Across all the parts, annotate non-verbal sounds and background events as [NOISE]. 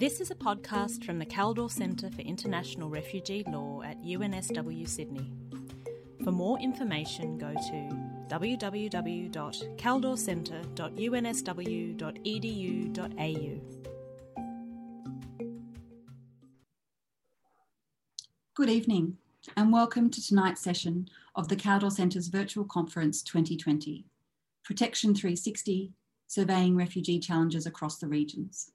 This is a podcast from the Kaldor Centre for International Refugee Law at UNSW Sydney. For more information, go to www.kaldorcentre.unsw.edu.au. Good evening, and welcome to tonight's session of the Kaldor Centre's Virtual Conference 2020 Protection 360 Surveying Refugee Challenges Across the Regions.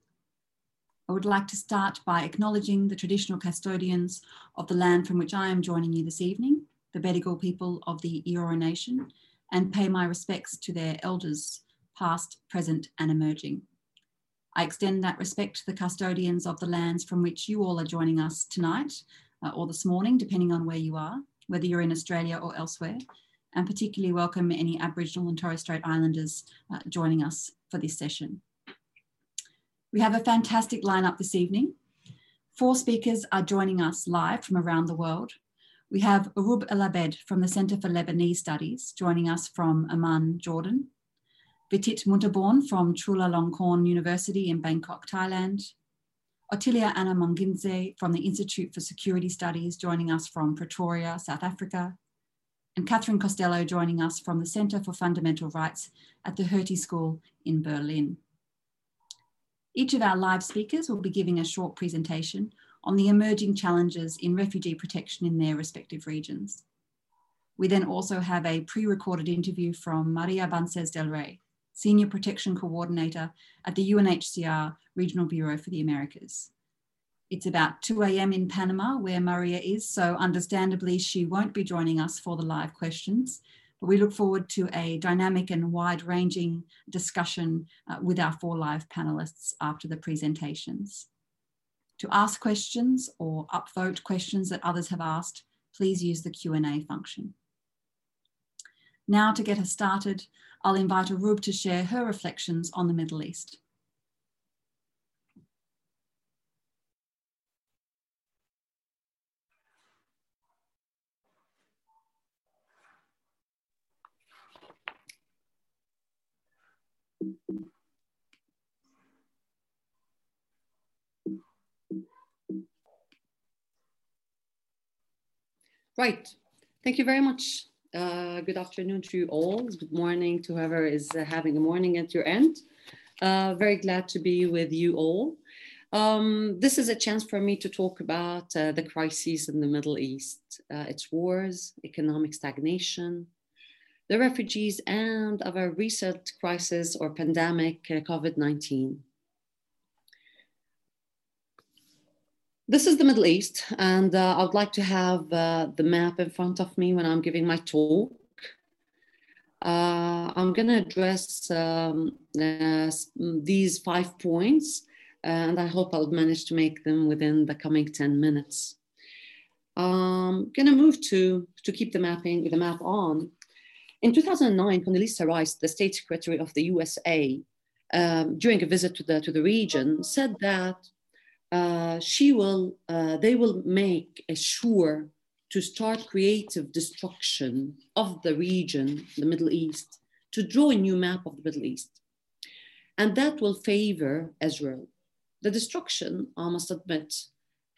I would like to start by acknowledging the traditional custodians of the land from which I am joining you this evening, the Bedegal people of the Eora Nation, and pay my respects to their elders, past, present, and emerging. I extend that respect to the custodians of the lands from which you all are joining us tonight uh, or this morning, depending on where you are, whether you're in Australia or elsewhere, and particularly welcome any Aboriginal and Torres Strait Islanders uh, joining us for this session. We have a fantastic lineup this evening. Four speakers are joining us live from around the world. We have Uroub El Abed from the Centre for Lebanese Studies joining us from Amman, Jordan. Vitit Muntarbhorn from Chulalongkorn University in Bangkok, Thailand. Ottilia Anna Maunganidze from the Institute for Security Studies joining us from Pretoria, South Africa. And Cathryn Costello joining us from the Centre for Fundamental Rights at the Hertie School in Berlin. Each of our live speakers will be giving a short presentation on the emerging challenges in refugee protection in their respective regions. We then also have a pre-recorded interview from Maria Bances del Rey, Senior Protection Coordinator at the UNHCR Regional Bureau for the Americas. It's about 2 a.m. in Panama where Maria is, so understandably she won't be joining us for the live questions, we look forward to a dynamic and wide ranging discussion uh, with our four live panelists after the presentations. To ask questions or upvote questions that others have asked, please use the Q&A function. Now to get us started, I'll invite Uroub to share her reflections on the Middle East. Right. Thank you very much. Uh, good afternoon to you all. Good morning to whoever is uh, having a morning at your end. Uh, very glad to be with you all. Um, this is a chance for me to talk about uh, the crises in the Middle East, uh, its wars, economic stagnation, the refugees, and of our recent crisis or pandemic, uh, COVID 19. This is the Middle East, and uh, I would like to have uh, the map in front of me when I'm giving my talk. Uh, I'm going to address um, uh, these five points, and I hope I'll manage to make them within the coming 10 minutes. I'm going to move to, to keep the mapping, the map on. In 2009, Condoleezza Rice, the State Secretary of the USA, um, during a visit to the, to the region, said that uh, she will, uh, they will make a sure to start creative destruction of the region, the Middle East, to draw a new map of the Middle East. And that will favor Israel. The destruction, I must admit,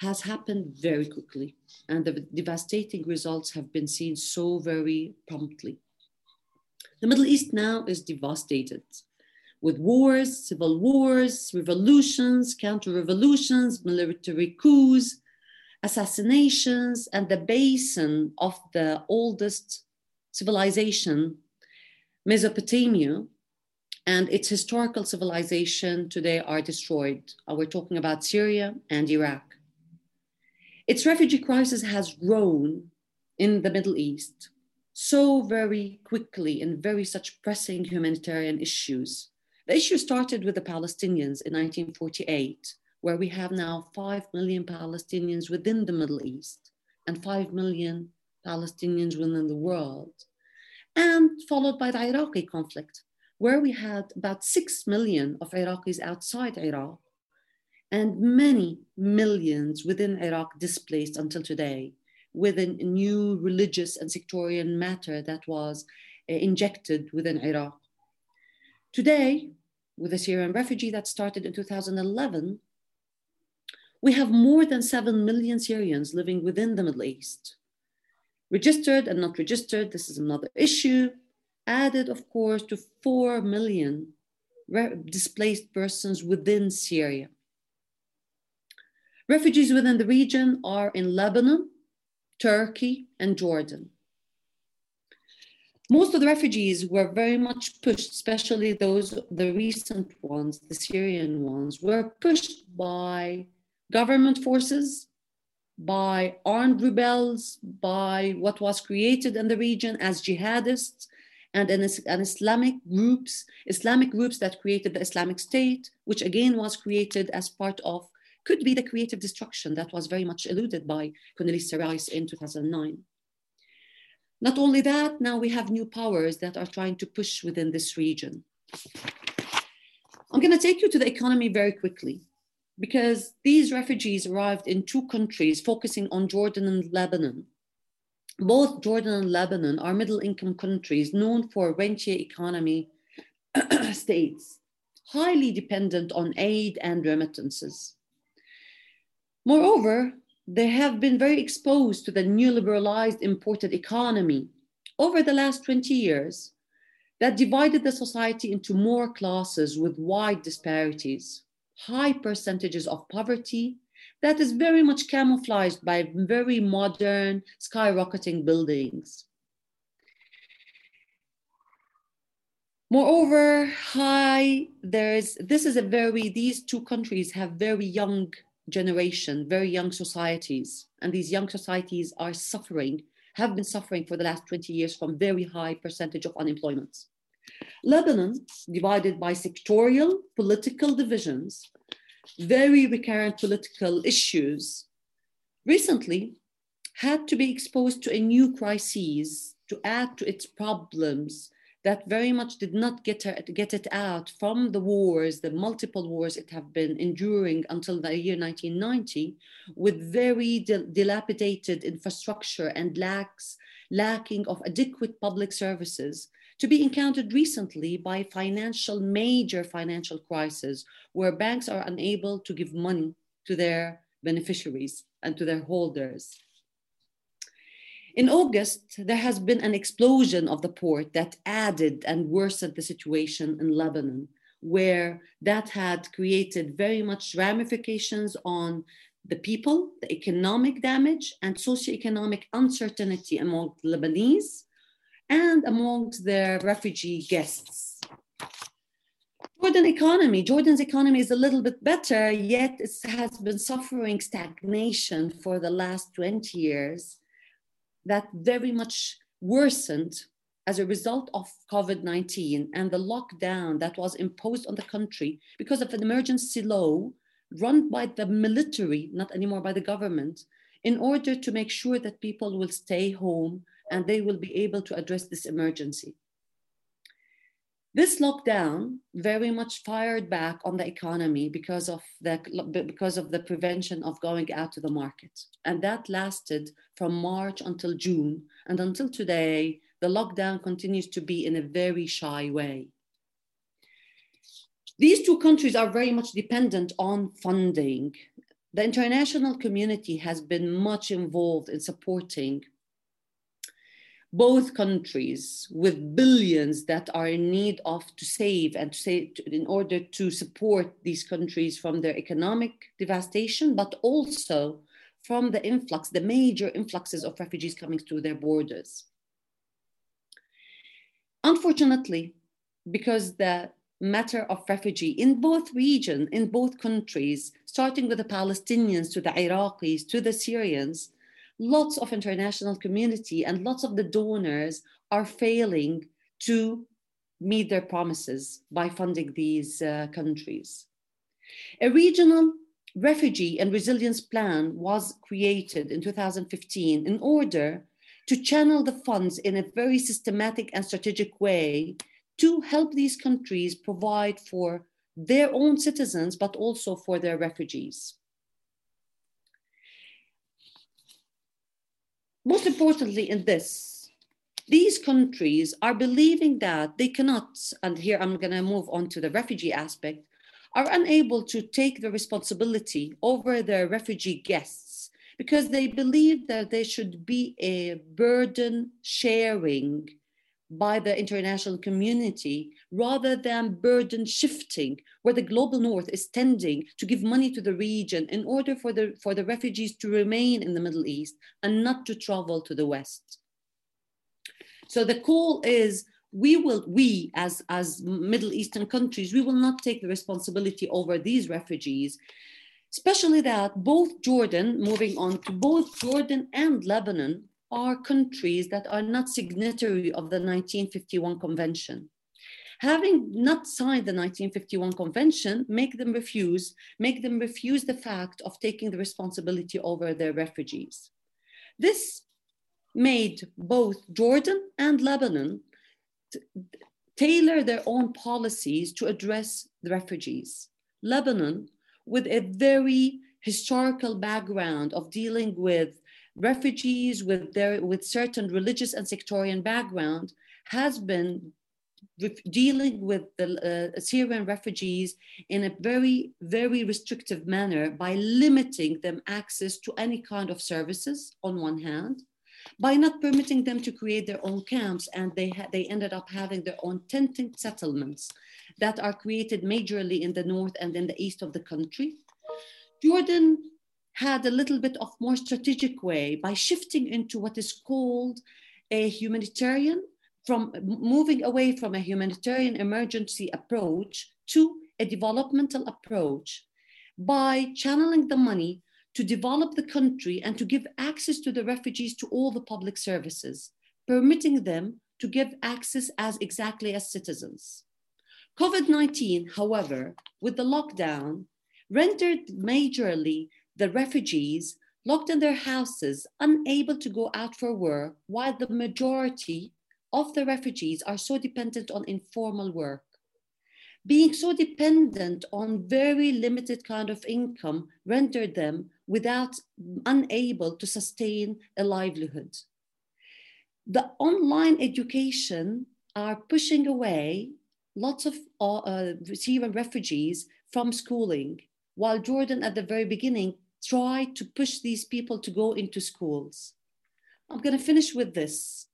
has happened very quickly, and the devastating results have been seen so very promptly. The Middle East now is devastated with wars, civil wars, revolutions, counter revolutions, military coups, assassinations, and the basin of the oldest civilization, Mesopotamia, and its historical civilization today are destroyed. Uh, we're talking about Syria and Iraq. Its refugee crisis has grown in the Middle East so very quickly in very such pressing humanitarian issues the issue started with the Palestinians in 1948, where we have now 5 million Palestinians within the Middle East and 5 million Palestinians within the world. And followed by the Iraqi conflict, where we had about 6 million of Iraqis outside Iraq and many millions within Iraq displaced until today with a new religious and sectarian matter that was uh, injected within Iraq. Today, with the Syrian refugee that started in 2011, we have more than 7 million Syrians living within the Middle East. Registered and not registered, this is another issue, added, of course, to 4 million displaced persons within Syria. Refugees within the region are in Lebanon, Turkey, and Jordan. Most of the refugees were very much pushed, especially those, the recent ones, the Syrian ones, were pushed by government forces, by armed rebels, by what was created in the region as jihadists, and an, an, Islamic groups, Islamic groups that created the Islamic State, which again was created as part of, could be the creative destruction that was very much eluded by Condoleezza Rice in 2009. Not only that, now we have new powers that are trying to push within this region. I'm going to take you to the economy very quickly because these refugees arrived in two countries focusing on Jordan and Lebanon. Both Jordan and Lebanon are middle income countries known for rentier economy [CLEARS THROAT] states, highly dependent on aid and remittances. Moreover, they have been very exposed to the neoliberalized imported economy over the last 20 years that divided the society into more classes with wide disparities high percentages of poverty that is very much camouflaged by very modern skyrocketing buildings. Moreover, high, there's, this is a very, these two countries have very young generation, very young societies. And these young societies are suffering, have been suffering for the last 20 years from very high percentage of unemployment. Lebanon, divided by sectorial political divisions, very recurrent political issues, recently had to be exposed to a new crisis to add to its problems that very much did not get, her, get it out from the wars, the multiple wars it have been enduring until the year 1990, with very dilapidated infrastructure and lacks, lacking of adequate public services to be encountered recently by financial, major financial crisis, where banks are unable to give money to their beneficiaries and to their holders. In August, there has been an explosion of the port that added and worsened the situation in Lebanon, where that had created very much ramifications on the people, the economic damage, and socioeconomic uncertainty among Lebanese and amongst their refugee guests. Jordan economy, Jordan's economy is a little bit better, yet it has been suffering stagnation for the last 20 years that very much worsened as a result of COVID 19 and the lockdown that was imposed on the country because of an emergency law run by the military, not anymore by the government, in order to make sure that people will stay home and they will be able to address this emergency. This lockdown very much fired back on the economy because of the, because of the prevention of going out to the market. And that lasted from March until June. And until today, the lockdown continues to be in a very shy way. These two countries are very much dependent on funding. The international community has been much involved in supporting both countries with billions that are in need of to save and to save in order to support these countries from their economic devastation, but also from the influx, the major influxes of refugees coming through their borders. Unfortunately, because the matter of refugee in both regions, in both countries, starting with the Palestinians to the Iraqis to the Syrians, lots of international community and lots of the donors are failing to meet their promises by funding these uh, countries. A regional refugee and resilience plan was created in 2015 in order to channel the funds in a very systematic and strategic way to help these countries provide for their own citizens, but also for their refugees. Most importantly in this, these countries are believing that they cannot, and here I'm going to move on to the refugee aspect, are unable to take the responsibility over their refugee guests because they believe that there should be a burden sharing by the international community rather than burden shifting, where the global north is tending to give money to the region in order for the, for the refugees to remain in the Middle East and not to travel to the West. So the call is we will, we as, as Middle Eastern countries, we will not take the responsibility over these refugees, especially that both Jordan, moving on to both Jordan and Lebanon, are countries that are not signatory of the 1951 convention. Having not signed the 1951 convention make them refuse make them refuse the fact of taking the responsibility over their refugees. This made both jordan and lebanon tailor their own policies to address the refugees. Lebanon with a very historical background of dealing with refugees with their with certain religious and sectarian background has been dealing with the uh, Syrian refugees in a very, very restrictive manner by limiting them access to any kind of services on one hand, by not permitting them to create their own camps, and they, they ended up having their own tenting settlements that are created majorly in the north and in the east of the country. Jordan had a little bit of more strategic way by shifting into what is called a humanitarian from moving away from a humanitarian emergency approach to a developmental approach by channeling the money to develop the country and to give access to the refugees to all the public services, permitting them to give access as exactly as citizens. COVID 19, however, with the lockdown, rendered majorly the refugees locked in their houses, unable to go out for work, while the majority of the refugees are so dependent on informal work. Being so dependent on very limited kind of income rendered them without unable to sustain a livelihood. The online education are pushing away lots of uh, Syrian refugees from schooling, while Jordan at the very beginning tried to push these people to go into schools. I'm going to finish with this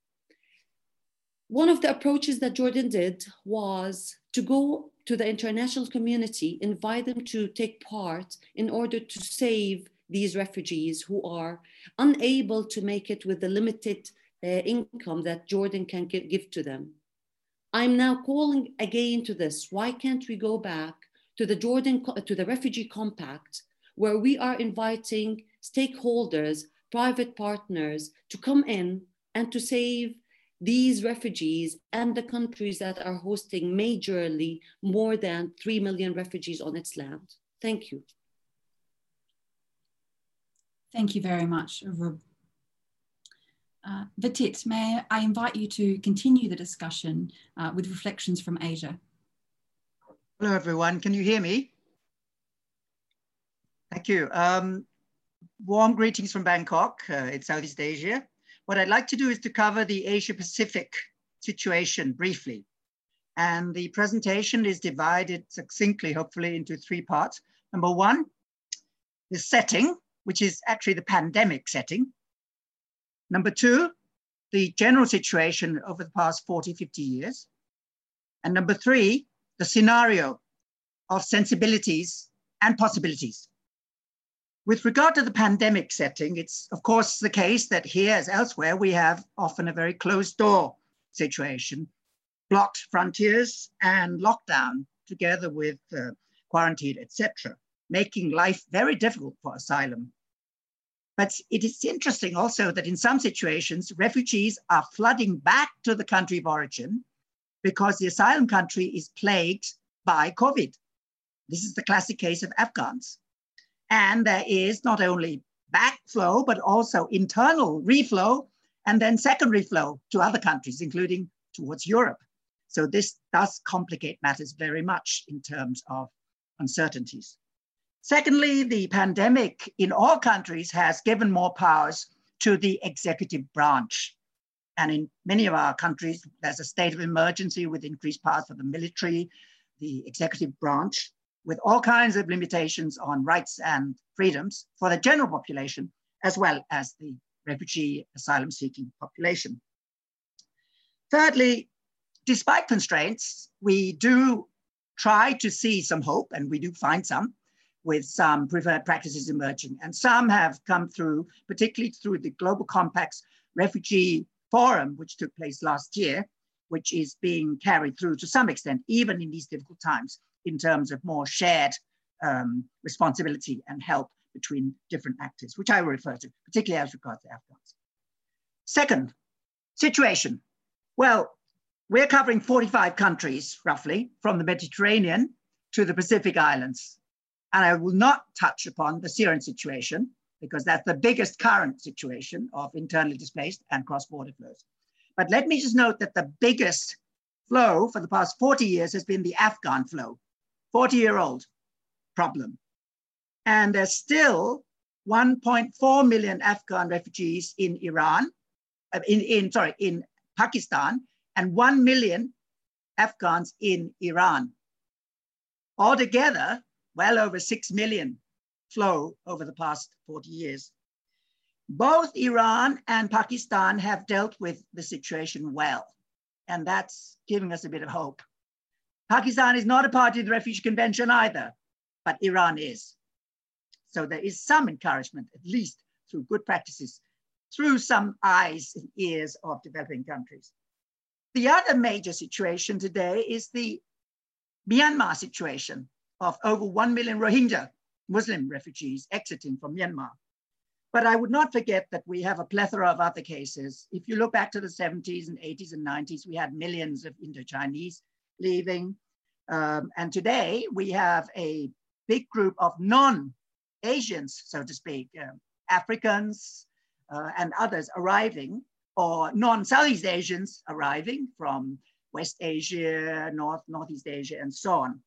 one of the approaches that Jordan did was to go to the international community, invite them to take part in order to save these refugees who are unable to make it with the limited uh, income that Jordan can give to them. I'm now calling again to this. Why can't we go back to the Jordan to the refugee compact where we are inviting stakeholders, private partners to come in and to save these refugees and the countries that are hosting majorly more than 3 million refugees on its land. Thank you. Thank you very much, Uroub. Uh, Vitit, may I invite you to continue the discussion uh, with reflections from Asia. Hello, everyone. Can you hear me? Thank you. Um, warm greetings from Bangkok uh, in Southeast Asia. What I'd like to do is to cover the Asia Pacific situation briefly. And the presentation is divided succinctly, hopefully, into three parts. Number one, the setting, which is actually the pandemic setting. Number two, the general situation over the past 40, 50 years. And number three, the scenario of sensibilities and possibilities. With regard to the pandemic setting, it's of course the case that here, as elsewhere, we have often a very closed door situation, blocked frontiers and lockdown together with uh, quarantine, etc., making life very difficult for asylum. But it is interesting also that in some situations, refugees are flooding back to the country of origin because the asylum country is plagued by COVID. This is the classic case of Afghans. And there is not only backflow, but also internal reflow and then secondary flow to other countries, including towards Europe. So this does complicate matters very much in terms of uncertainties. Secondly, the pandemic in all countries has given more powers to the executive branch. And in many of our countries, there's a state of emergency with increased powers for the military, the executive branch. With all kinds of limitations on rights and freedoms for the general population, as well as the refugee asylum seeking population. Thirdly, despite constraints, we do try to see some hope, and we do find some with some preferred practices emerging. And some have come through, particularly through the Global Compact's Refugee Forum, which took place last year, which is being carried through to some extent, even in these difficult times, in terms of more shared um, responsibility and help between different actors, which I will refer to, particularly as regards to Afghans. Second, situation. Well, we're covering 45 countries, roughly, from the Mediterranean to the Pacific Islands. And I will not touch upon the Syrian situation because that's the biggest current situation of internally displaced and cross-border flows. But let me just note that the biggest flow for the past 40 years has been the Afghan flow, 40 year old problem. And there's still 1.4 million Afghan refugees in Iran, uh, in, in sorry, in Pakistan, and 1 million Afghans in Iran. Altogether, well over 6 million flow over the past 40 years. Both Iran and Pakistan have dealt with the situation well, and that's giving us a bit of hope. Pakistan is not a party to the Refugee Convention either, but Iran is. So there is some encouragement, at least through good practices, through some eyes and ears of developing countries. The other major situation today is the Myanmar situation of over 1 million Rohingya Muslim refugees exiting from Myanmar. But I would not forget that we have a plethora of other cases. If you look back to the 70s and 80s and 90s, we had millions of Indo-Chinese leaving. Um, and today we have a big group of non-Asians, so to speak, Africans uh, and others arriving, or non-Southeast Asians arriving from West Asia, North, Northeast Asia, and so on.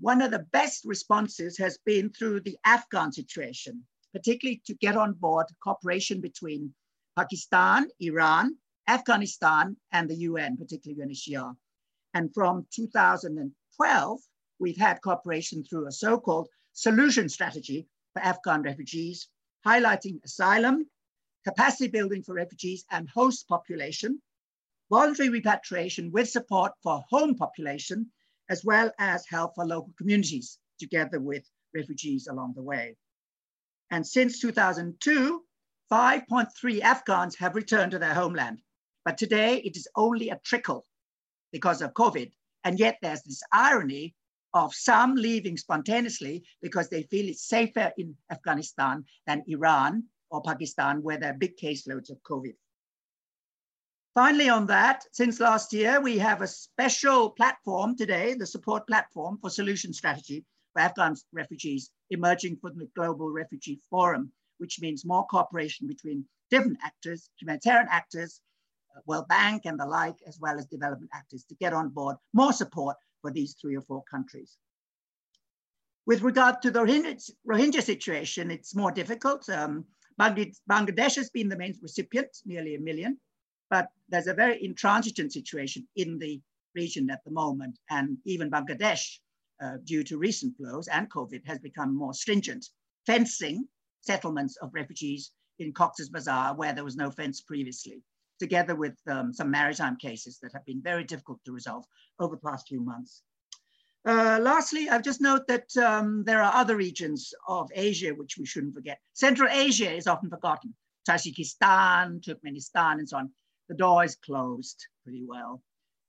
One of the best responses has been through the Afghan situation, particularly to get on board cooperation between Pakistan, Iran, Afghanistan, and the UN, particularly UNHCR. And from 2012, we've had cooperation through a so-called solution strategy for Afghan refugees, highlighting asylum, capacity building for refugees and host population, voluntary repatriation with support for home population, as well as help for local communities together with refugees along the way. And since 2002, 5.3 Afghans have returned to their homeland. But today it is only a trickle because of COVID. And yet there's this irony of some leaving spontaneously because they feel it's safer in Afghanistan than Iran or Pakistan, where there are big caseloads of COVID. Finally, on that, since last year, we have a special platform today, the support platform for solution strategy for Afghan refugees emerging from the Global Refugee Forum, which means more cooperation between different actors, humanitarian actors, World Bank and the like, as well as development actors to get on board more support for these three or four countries. With regard to the Rohingya, Rohingya situation, it's more difficult. Um, Bangladesh has been the main recipient, nearly a million, but there's a very intransigent situation in the region at the moment. And even Bangladesh, uh, due to recent flows and COVID, has become more stringent, fencing settlements of refugees in Cox's Bazar, where there was no fence previously together with um, some maritime cases that have been very difficult to resolve over the past few months. Uh, lastly, I'll just note that um, there are other regions of Asia which we shouldn't forget. Central Asia is often forgotten. Tajikistan, Turkmenistan, and so on. The door is closed pretty well.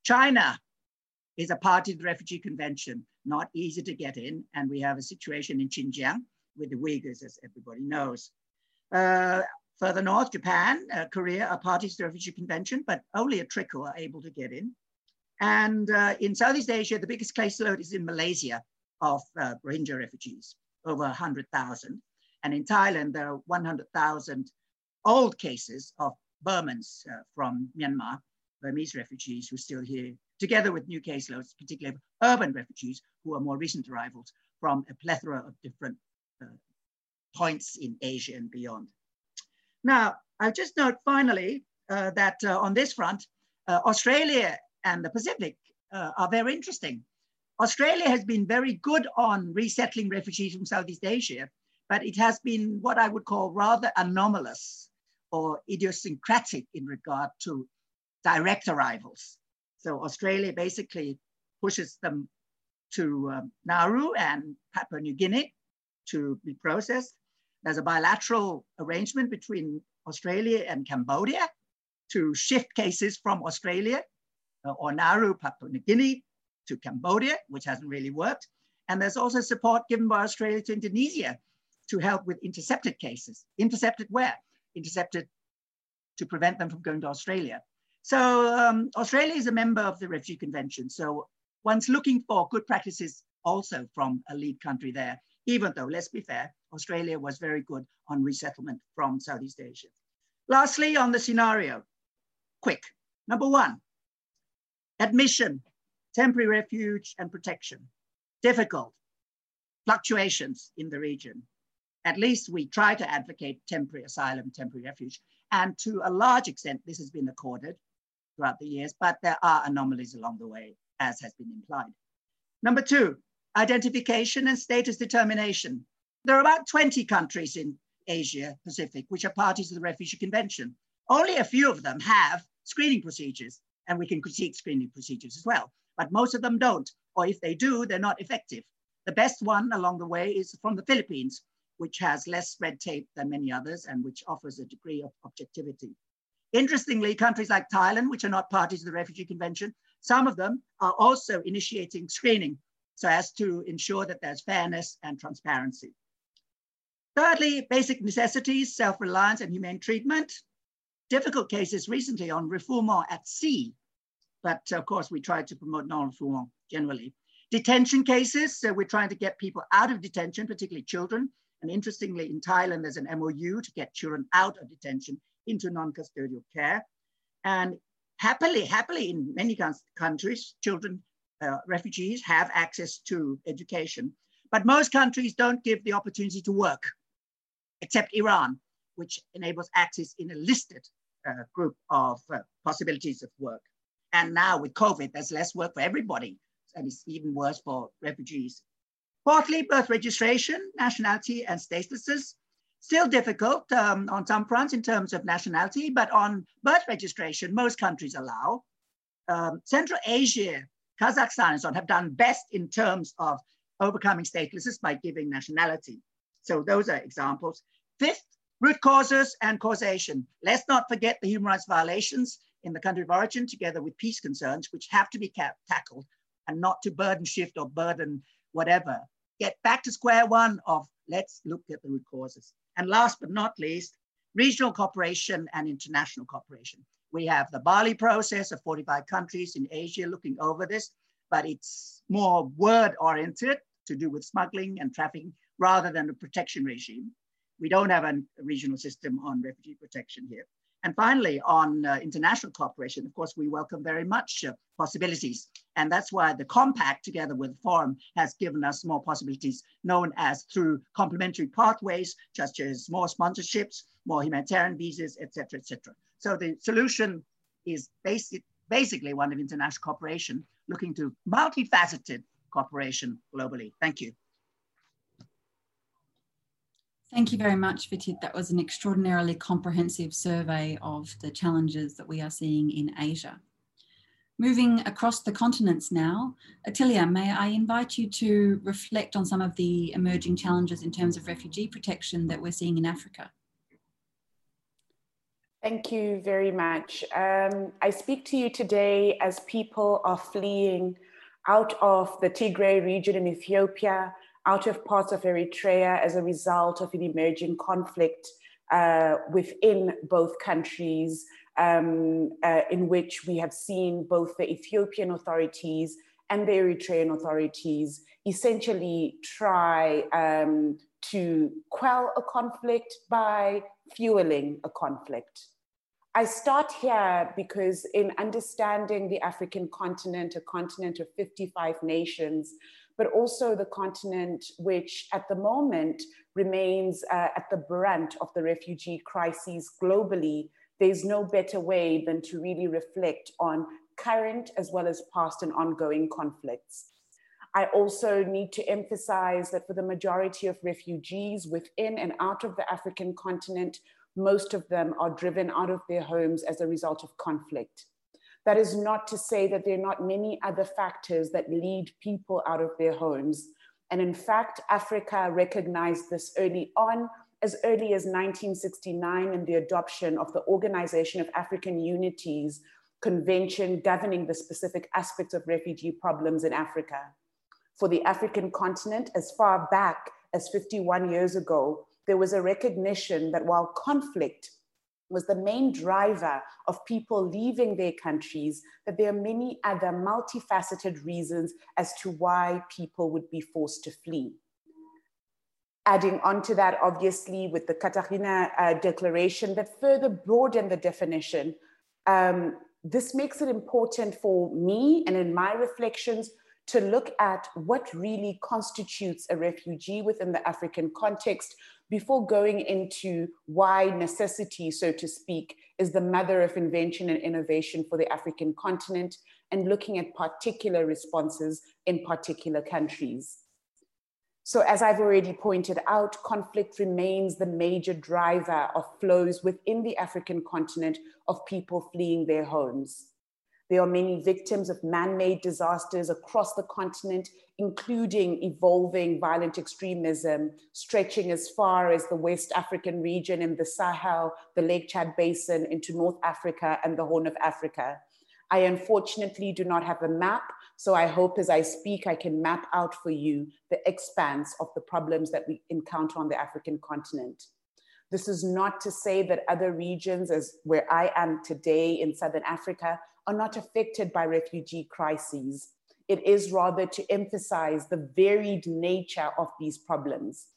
China is a party to the Refugee Convention, not easy to get in. And we have a situation in Xinjiang with the Uyghurs, as everybody knows. Uh, Further north, Japan, uh, Korea are parties to the Refugee Convention, but only a trickle are able to get in. And uh, in Southeast Asia, the biggest caseload is in Malaysia of uh, Rohingya refugees, over 100,000. And in Thailand, there are 100,000 old cases of Burmans uh, from Myanmar, Burmese refugees who are still here, together with new caseloads, particularly urban refugees who are more recent arrivals from a plethora of different uh, points in Asia and beyond. Now, I'll just note finally uh, that uh, on this front, uh, Australia and the Pacific uh, are very interesting. Australia has been very good on resettling refugees from Southeast Asia, but it has been what I would call rather anomalous or idiosyncratic in regard to direct arrivals. So Australia basically pushes them to um, Nauru and Papua New Guinea to be processed. There's a bilateral arrangement between Australia and Cambodia to shift cases from Australia uh, or Nauru, Papua New Guinea to Cambodia, which hasn't really worked. And there's also support given by Australia to Indonesia to help with intercepted cases. Intercepted where? Intercepted to prevent them from going to Australia. So um, Australia is a member of the Refugee Convention. So one's looking for good practices also from a lead country there, even though, let's be fair, Australia was very good on resettlement from Southeast Asia. Lastly, on the scenario, quick. Number one, admission, temporary refuge and protection. Difficult, fluctuations in the region. At least we try to advocate temporary asylum, temporary refuge. And to a large extent, this has been accorded throughout the years, but there are anomalies along the way, as has been implied. Number two, identification and status determination. There are about 20 countries in Asia Pacific which are parties to the Refugee Convention. Only a few of them have screening procedures, and we can critique screening procedures as well, but most of them don't, or if they do, they're not effective. The best one along the way is from the Philippines, which has less red tape than many others and which offers a degree of objectivity. Interestingly, countries like Thailand, which are not parties to the Refugee Convention, some of them are also initiating screening so as to ensure that there's fairness and transparency. Thirdly, basic necessities, self-reliance and humane treatment. Difficult cases recently on refoulement at sea, but of course we try to promote non-refoulement generally. Detention cases, so we're trying to get people out of detention, particularly children. And interestingly, in Thailand, there's an MOU to get children out of detention into non-custodial care. And happily, happily in many countries, children, uh, refugees have access to education. But most countries don't give the opportunity to work, except Iran, which enables access in a listed uh, group of uh, possibilities of work. And now with COVID, there's less work for everybody. And it's even worse for refugees. Fourthly, birth registration, nationality, and statuses. Still difficult um, on some fronts in terms of nationality, but on birth registration, most countries allow. Um, Central Asia, Kazakhstan and so on have done best in terms of overcoming statelessness by giving nationality. So those are examples. Fifth, root causes and causation. Let's not forget the human rights violations in the country of origin together with peace concerns, which have to be tackled and not to burden shift or burden whatever. Get back to square one of let's look at the root causes. And last but not least, regional cooperation and international cooperation. We have the Bali process of 45 countries in Asia looking over this, but it's more word oriented to do with smuggling and trafficking rather than a protection regime. We don't have a regional system on refugee protection here. And finally, on uh, international cooperation, of course, we welcome very much uh, possibilities. And that's why the compact together with the forum has given us more possibilities known as through complementary pathways, such as more sponsorships, more humanitarian visas, et cetera, et cetera. So the solution is basic, basically one of international cooperation, looking to multifaceted cooperation globally. Thank you. Thank you very much, Vitit. That was an extraordinarily comprehensive survey of the challenges that we are seeing in Asia. Moving across the continents now, Ottilia, may I invite you to reflect on some of the emerging challenges in terms of refugee protection that we're seeing in Africa? Thank you very much. Um, I speak to you today as people are fleeing out of the Tigray region in Ethiopia, out of parts of Eritrea as a result of an emerging conflict uh, within both countries, um, uh, in which we have seen both the Ethiopian authorities and the Eritrean authorities essentially try um, to quell a conflict by fueling a conflict. I start here because, in understanding the African continent, a continent of 55 nations, but also the continent which at the moment remains uh, at the brunt of the refugee crises globally, there's no better way than to really reflect on current as well as past and ongoing conflicts. I also need to emphasize that for the majority of refugees within and out of the African continent, most of them are driven out of their homes as a result of conflict. That is not to say that there are not many other factors that lead people out of their homes. And in fact, Africa recognized this early on, as early as 1969 in the adoption of the Organization of African Unities convention governing the specific aspects of refugee problems in Africa. For the African continent, as far back as 51 years ago, there was a recognition that while conflict was the main driver of people leaving their countries, but there are many other multifaceted reasons as to why people would be forced to flee. Adding on to that, obviously, with the Cartagena uh, Declaration that further broadened the definition, um, this makes it important for me and in my reflections to look at what really constitutes a refugee within the African context before going into why necessity, so to speak, is the mother of invention and innovation for the African continent and looking at particular responses in particular countries. So as I've already pointed out, conflict remains the major driver of flows within the African continent of people fleeing their homes. There are many victims of man-made disasters across the continent, including evolving violent extremism, stretching as far as the West African region in the Sahel, the Lake Chad Basin, into North Africa and the Horn of Africa. I unfortunately do not have a map, so I hope as I speak, I can map out for you the expanse of the problems that we encounter on the African continent. This is not to say that other regions, as where I am today in Southern Africa, are not affected by refugee crises. It is rather to emphasize the varied nature of these problems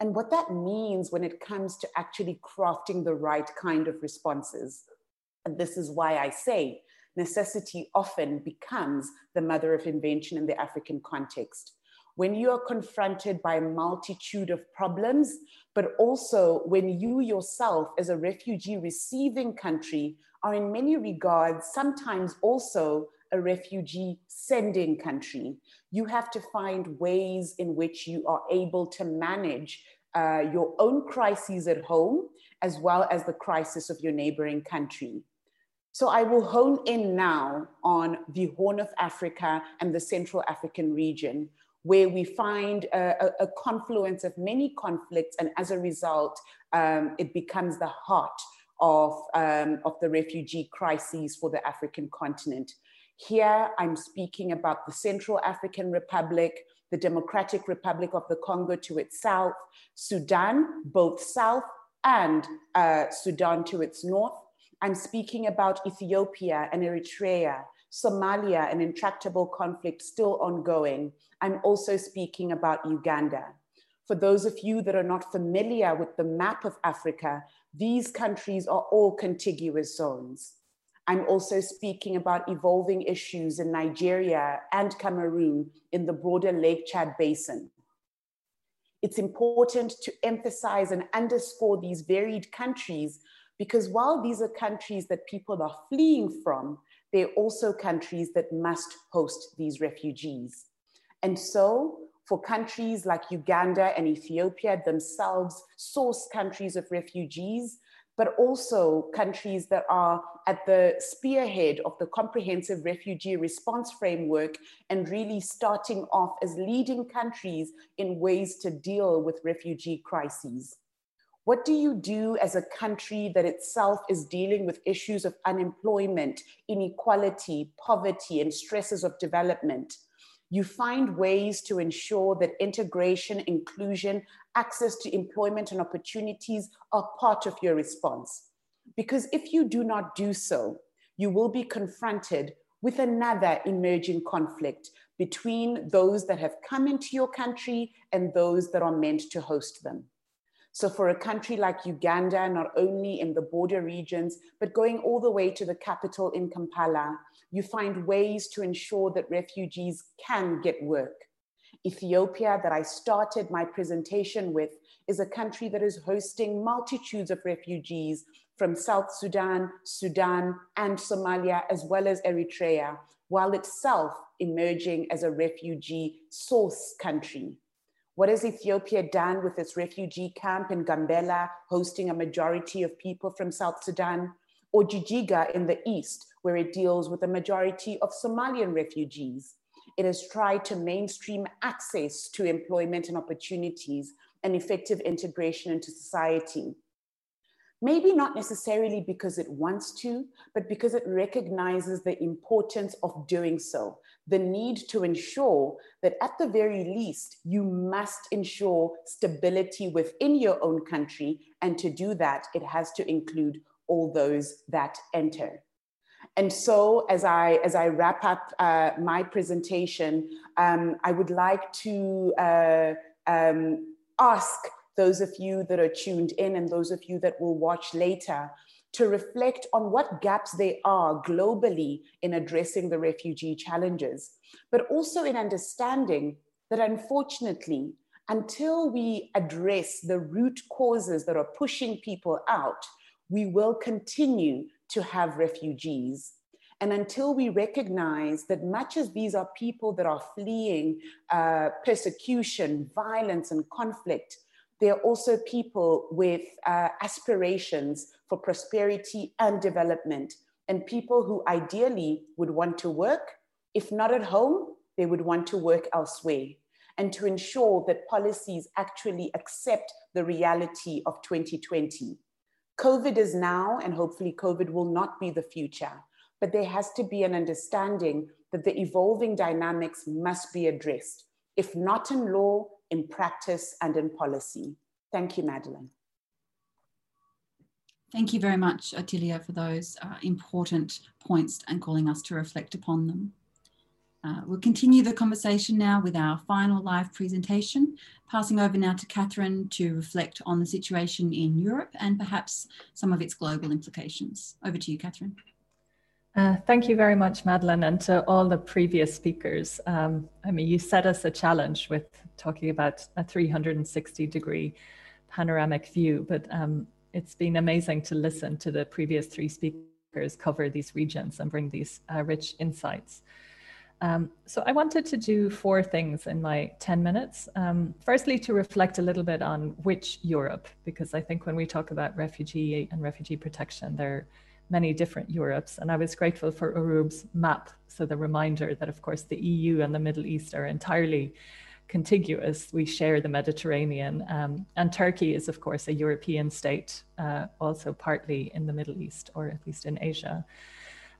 and what that means when it comes to actually crafting the right kind of responses. And this is why I say necessity often becomes the mother of invention in the African context. When you are confronted by a multitude of problems, but also when you yourself, as a refugee receiving country, are in many regards sometimes also a refugee sending country. You have to find ways in which you are able to manage uh, your own crises at home as well as the crisis of your neighboring country. So I will hone in now on the Horn of Africa and the Central African region, where we find a, a, confluence of many conflicts, and as a result, um, it becomes the heart of, um, of the refugee crises for the African continent. Here, I'm speaking about the Central African Republic, the Democratic Republic of the Congo to its south, Sudan, both south and uh, Sudan to its north. I'm speaking about Ethiopia and Eritrea, Somalia, an intractable conflict still ongoing. I'm also speaking about Uganda. For those of you that are not familiar with the map of Africa, these countries are all contiguous zones. I'm also speaking about evolving issues in Nigeria and Cameroon in the broader Lake Chad Basin. It's important to emphasize and underscore these varied countries because while these are countries that people are fleeing from, they're also countries that must host these refugees. And so for countries like Uganda and Ethiopia themselves, source countries of refugees, but also countries that are at the spearhead of the comprehensive refugee response framework and really starting off as leading countries in ways to deal with refugee crises. What do you do as a country that itself is dealing with issues of unemployment, inequality, poverty, and stresses of development? You find ways to ensure that integration, inclusion, access to employment and opportunities are part of your response. Because if you do not do so, you will be confronted with another emerging conflict between those that have come into your country and those that are meant to host them. So, for a country like Uganda, not only in the border regions, but going all the way to the capital in Kampala, you find ways to ensure that refugees can get work. Ethiopia, that I started my presentation with, is a country that is hosting multitudes of refugees from South Sudan, Sudan, and Somalia, as well as Eritrea, while itself emerging as a refugee source country. What has Ethiopia done with its refugee camp in Gambela, hosting a majority of people from South Sudan, or Jijiga in the east, where it deals with a majority of Somalian refugees? It has tried to mainstream access to employment and opportunities and effective integration into society. Maybe not necessarily because it wants to, but because it recognizes the importance of doing so, the need to ensure that at the very least, you must ensure stability within your own country. And to do that, it has to include all those that enter. And so, as I as I wrap up uh, my presentation, um, I would like to uh, um, ask those of you that are tuned in and those of you that will watch later to reflect on what gaps there are globally in addressing the refugee challenges, but also in understanding that unfortunately, until we address the root causes that are pushing people out, we will continue to have refugees. And until we recognize that much as these are people that are fleeing uh, persecution, violence, and conflict, they are also people with uh, aspirations for prosperity and development, and people who ideally would want to work. If not at home, they would want to work elsewhere. And to ensure that policies actually accept the reality of 2020. COVID is now, and hopefully, COVID will not be the future, but there has to be an understanding that the evolving dynamics must be addressed, if not in law, in practice and in policy. Thank you, Madeline. Thank you very much, Ottilia, for those uh, important points and calling us to reflect upon them. Uh, we'll continue the conversation now with our final live presentation, passing over now to Cathryn to reflect on the situation in Europe and perhaps some of its global implications. Over to you, Cathryn. Uh, thank you very much, Madeline, and to all the previous speakers. Um, I mean, you set us a challenge with talking about a 360 degree panoramic view, but um, it's been amazing to listen to the previous three speakers cover these regions and bring these uh, rich insights. Um, so I wanted to do four things in my 10 minutes. Um, firstly, to reflect a little bit on which Europe, because I think when we talk about refugee and refugee protection, there are many different Europes. And I was grateful for Uroub's map. So the reminder that, of course, the EU and the Middle East are entirely contiguous. We share the Mediterranean. Um, and Turkey is, of course, a European state, uh, also partly in the Middle East, or at least in Asia.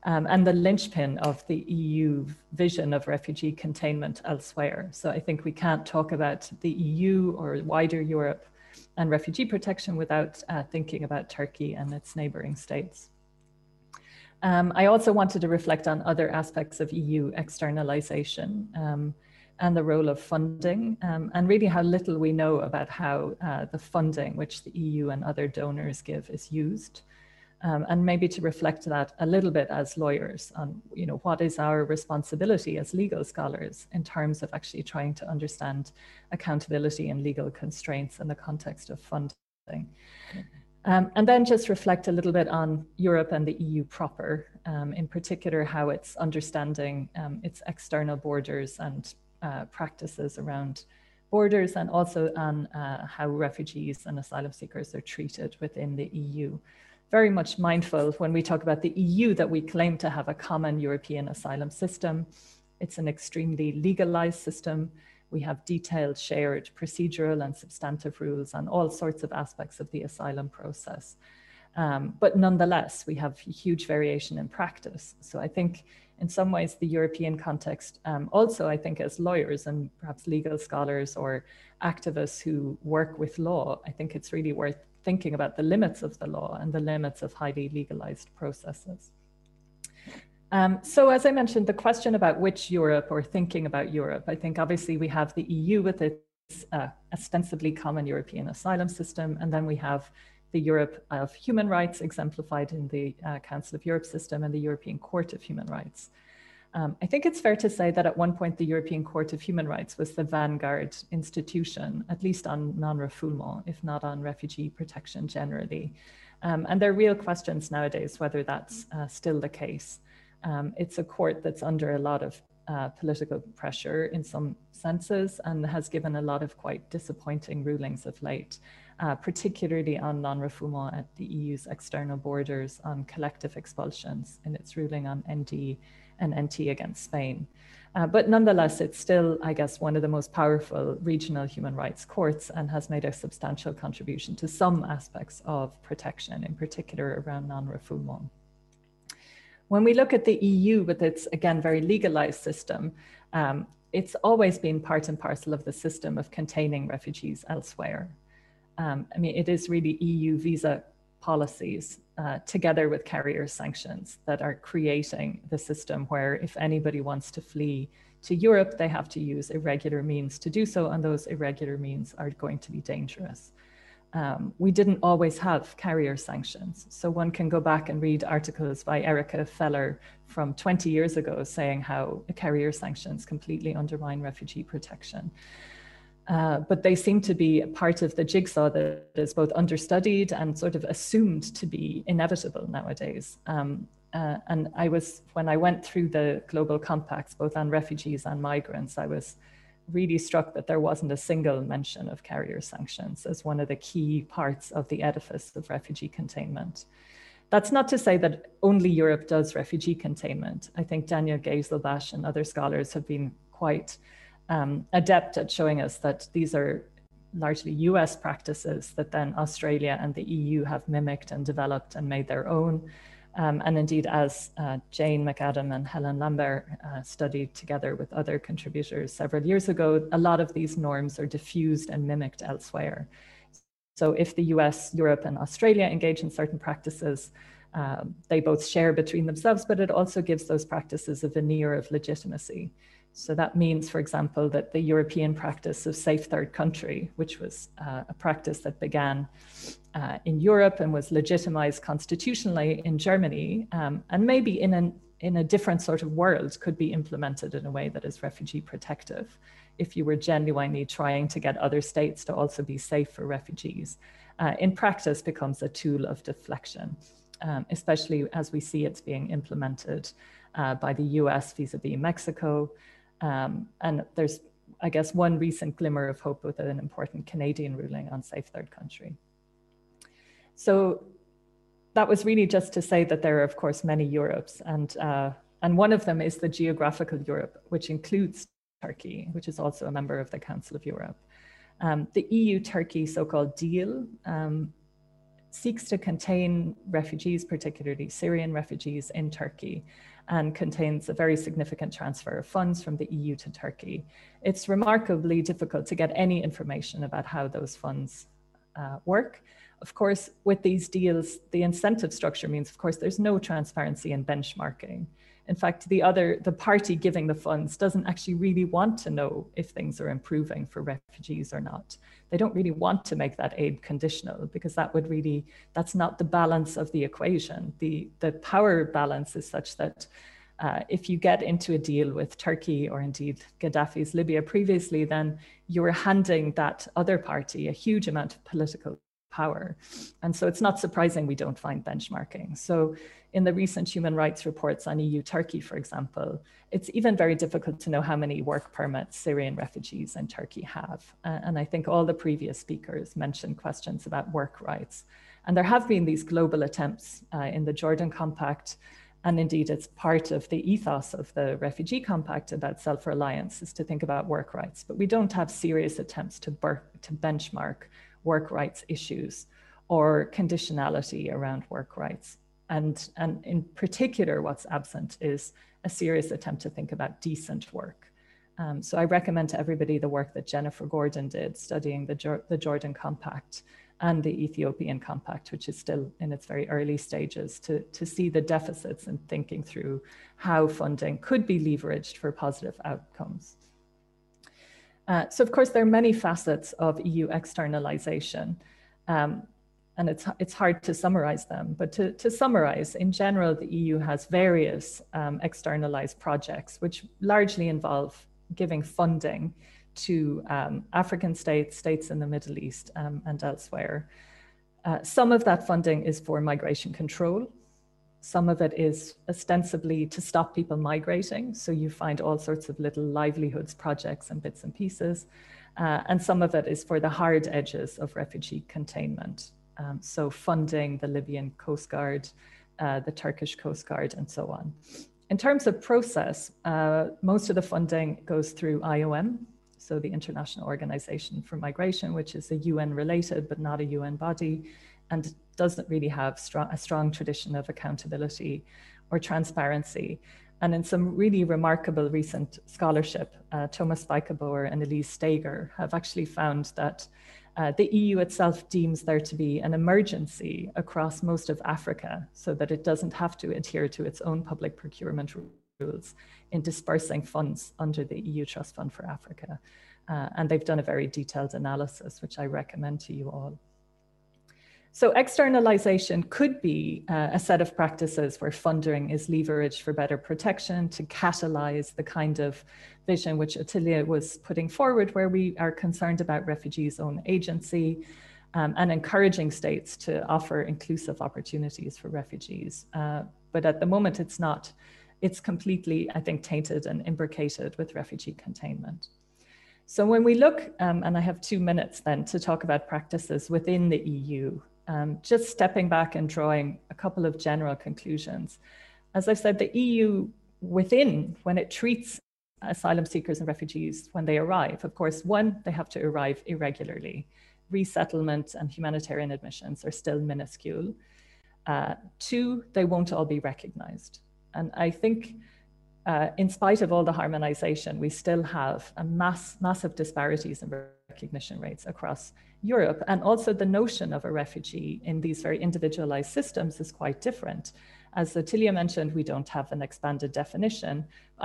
Um, and the linchpin of the EU vision of refugee containment elsewhere. So I think we can't talk about the EU or wider Europe and refugee protection without uh, thinking about Turkey and its neighboring states. Um, I also wanted to reflect on other aspects of EU externalization um, and the role of funding, um, and really how little we know about how uh, the funding which the EU and other donors give is used. Um, and maybe to reflect that a little bit as lawyers on you know what is our responsibility as legal scholars in terms of actually trying to understand accountability and legal constraints in the context of funding. Um, and then just reflect a little bit on Europe and the EU proper, um, in particular, how it's understanding um, its external borders and uh, practices around borders, and also on uh, how refugees and asylum seekers are treated within the EU. Very much mindful when we talk about the EU that we claim to have a common European asylum system. It's an extremely legalized system we have detailed shared procedural and substantive rules on all sorts of aspects of the asylum process. Um, but nonetheless, we have huge variation in practice. So I think in some ways the European context, um, also I think as lawyers and perhaps legal scholars or activists who work with law, I think it's really worth thinking about the limits of the law and the limits of highly legalized processes. Um, so, as I mentioned, the question about which Europe or thinking about Europe, I think obviously we have the EU with its uh, ostensibly common European asylum system, and then we have the Europe of human rights exemplified in the uh, Council of Europe system and the European Court of Human Rights. Um, I think it's fair to say that at one point the European Court of Human Rights was the vanguard institution, at least on non refoulement, if not on refugee protection generally. Um, and there are real questions nowadays whether that's uh, still the case. Um, it's a court that's under a lot of uh, political pressure in some senses and has given a lot of quite disappointing rulings of late, uh, particularly on non-refoulement at the EU's external borders on collective expulsions in its ruling on ND and NT against Spain. Uh, but nonetheless, it's still, I guess, one of the most powerful regional human rights courts and has made a substantial contribution to some aspects of protection, in particular around non-refoulement. When we look at the EU with its, again, very legalized system, um, it's always been part and parcel of the system of containing refugees elsewhere. Um, I mean, it is really EU visa policies uh, together with carrier sanctions that are creating the system where if anybody wants to flee to Europe, they have to use irregular means to do so, and those irregular means are going to be dangerous um, we didn't always have carrier sanctions. So one can go back and read articles by Erika Feller from 20 years ago saying how carrier sanctions completely undermine refugee protection. Uh, but they seem to be part of the jigsaw that is both understudied and sort of assumed to be inevitable nowadays. Um, uh, and I was, when I went through the global compacts, both on refugees and migrants, I was really struck that there wasn't a single mention of carrier sanctions as one of the key parts of the edifice of refugee containment. That's not to say that only Europe does refugee containment. I think Daniel Ghezelbash and other scholars have been quite um, adept at showing us that these are largely US practices that then Australia and the EU have mimicked and developed and made their own. Um, and indeed, as uh, Jane McAdam and Helen Lambert uh, studied together with other contributors several years ago, a lot of these norms are diffused and mimicked elsewhere. So if the US, Europe, and Australia engage in certain practices, um, they both share between themselves, but it also gives those practices a veneer of legitimacy. So that means, for example, that the European practice of safe third country, which was uh, a practice that began uh, in Europe and was legitimized constitutionally in Germany, um, and maybe in an in a different sort of world could be implemented in a way that is refugee protective if you were genuinely trying to get other states to also be safe for refugees. Uh, in practice becomes a tool of deflection um, especially as we see it's being implemented uh, by the us vis-a-vis mexico um, and there's, I guess, one recent glimmer of hope with an important Canadian ruling on safe third country. So that was really just to say that there are, of course, many Europes, and uh, and one of them is the geographical Europe, which includes Turkey, which is also a member of the Council of Europe. Um, the EU-Turkey so-called deal um, seeks to contain refugees, particularly Syrian refugees in Turkey, and contains a very significant transfer of funds from the EU to Turkey. It's remarkably difficult to get any information about how those funds uh, work. Of course, with these deals, the incentive structure means, of course, there's no transparency in benchmarking. In fact, the other, the party giving the funds doesn't actually really want to know if things are improving for refugees or not. They don't really want to make that aid conditional because that would really, that's not the balance of the equation. The, the power balance is such that uh, if you get into a deal with Turkey or indeed Gaddafi's Libya previously, then you're handing that other party a huge amount of political power. And so it's not surprising we don't find benchmarking. So in the recent human rights reports on EU Turkey, for example, it's even very difficult to know how many work permits Syrian refugees in Turkey have. Uh, and I think all the previous speakers mentioned questions about work rights. And there have been these global attempts uh, in the Jordan Compact, and indeed it's part of the ethos of the Refugee Compact about self-reliance is to think about work rights. But we don't have serious attempts to, to benchmark work rights issues or conditionality around work rights. And, and in particular, what's absent is a serious attempt to think about decent work. Um, so I recommend to everybody the work that Jennifer Gordon did studying the, the Jordan Compact and the Ethiopian Compact, which is still in its very early stages, to, to see the deficits and thinking through how funding could be leveraged for positive outcomes. Uh, so of course, there are many facets of EU externalization. Um, and it's, it's hard to summarize them. But to, to summarize, in general, the EU has various um, externalized projects, which largely involve giving funding to um, African states, states in the Middle East, um, and elsewhere. Uh, some of that funding is for migration control. some of it is ostensibly to stop people migrating. So you find all sorts of little livelihoods projects and bits and pieces. Uh, and some of it is for the hard edges of refugee containment. Um, so funding the Libyan Coast Guard, uh, the Turkish Coast Guard, and so on. In terms of process, uh, most of the funding goes through IOM, so the International Organization for Migration, which is a UN related but not a UN body and doesn't really have strong, a strong tradition of accountability or transparency. And in some really remarkable recent scholarship, uh, Thomas Spijkerboer and Elies Steyger have actually found that uh, the EU itself deems there to be an emergency across most of Africa so that it doesn't have to adhere to its own public procurement rules in dispersing funds under the EU Trust Fund for Africa. Uh, and they've done a very detailed analysis, which I recommend to you all. So externalization could be uh, a set of practices where funding is leveraged for better protection to catalyze the kind of vision which Ottilia was putting forward, where we are concerned about refugees' own agency um, and encouraging states to offer inclusive opportunities for refugees. Uh, but at the moment, it's not. It's completely, I think, tainted and imbricated with refugee containment. So when we look, um, and I have two minutes then to talk about practices within the EU um, just stepping back and drawing a couple of general conclusions. As I've said, the EU within, when it treats asylum seekers and refugees when they arrive, of course, one, they have to arrive irregularly. Resettlement and humanitarian admissions are still minuscule. Uh, two, they won't all be recognized. And I think uh, in spite of all the harmonization, we still have a mass, massive disparities in recognition rates across Europe. And also the notion of a refugee in these very individualized systems is quite different. As Ottilia mentioned, we don't have an expanded definition.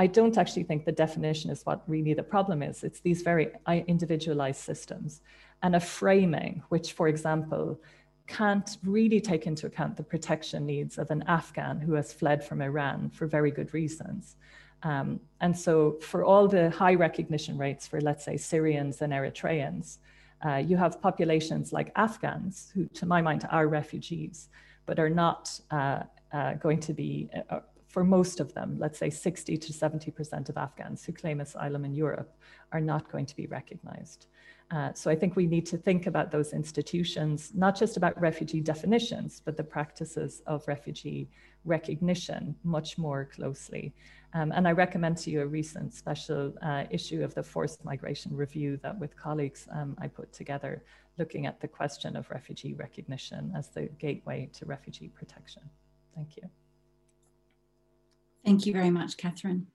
I don't actually think the definition is what really the problem is. It's these very uh, individualized systems and a framing, which, for example, can't really take into account the protection needs of an Afghan who has fled from Iran for very good reasons. Um, and so, for all the high recognition rates for, let's say, Syrians and Eritreans, uh, you have populations like Afghans, who, to my mind, are refugees, but are not uh, uh, going to be, uh, uh, for most of them, let's say 60 to 70% of Afghans who claim asylum in Europe are not going to be recognized. Uh, so I think we need to think about those institutions, not just about refugee definitions, but the practices of refugee recognition much more closely. Um, and I recommend to you a recent special uh, issue of the Forced Migration Review that with colleagues um, I put together, looking at the question of refugee recognition as the gateway to refugee protection. Thank you. Thank you very much, Cathryn.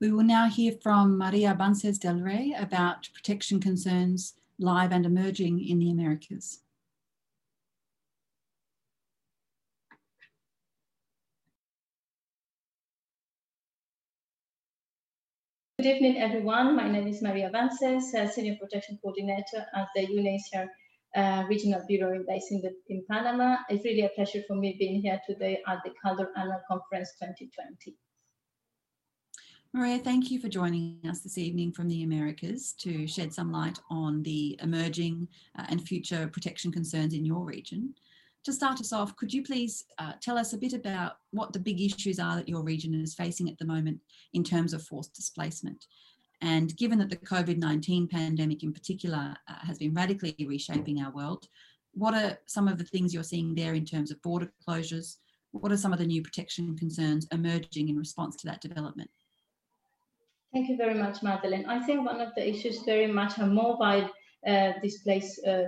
We will now hear from Maria Vances del Rey about protection concerns live and emerging in the Americas. Good evening, everyone. My name is Maria Vances, Senior Protection Coordinator at the UNHCR uh, Regional Bureau based in, the, in Panama. It's really a pleasure for me being here today at the Kaldor Annual Conference 2020. Maria, thank you for joining us this evening from the Americas to shed some light on the emerging uh, and future protection concerns in your region to start us off, could you please uh, tell us a bit about what the big issues are that your region is facing at the moment in terms of forced displacement? And given that the COVID 19 pandemic in particular uh, has been radically reshaping our world, what are some of the things you're seeing there in terms of border closures? What are some of the new protection concerns emerging in response to that development? Thank you very much, Madeline. I think one of the issues very much are mobile uh, displaced uh,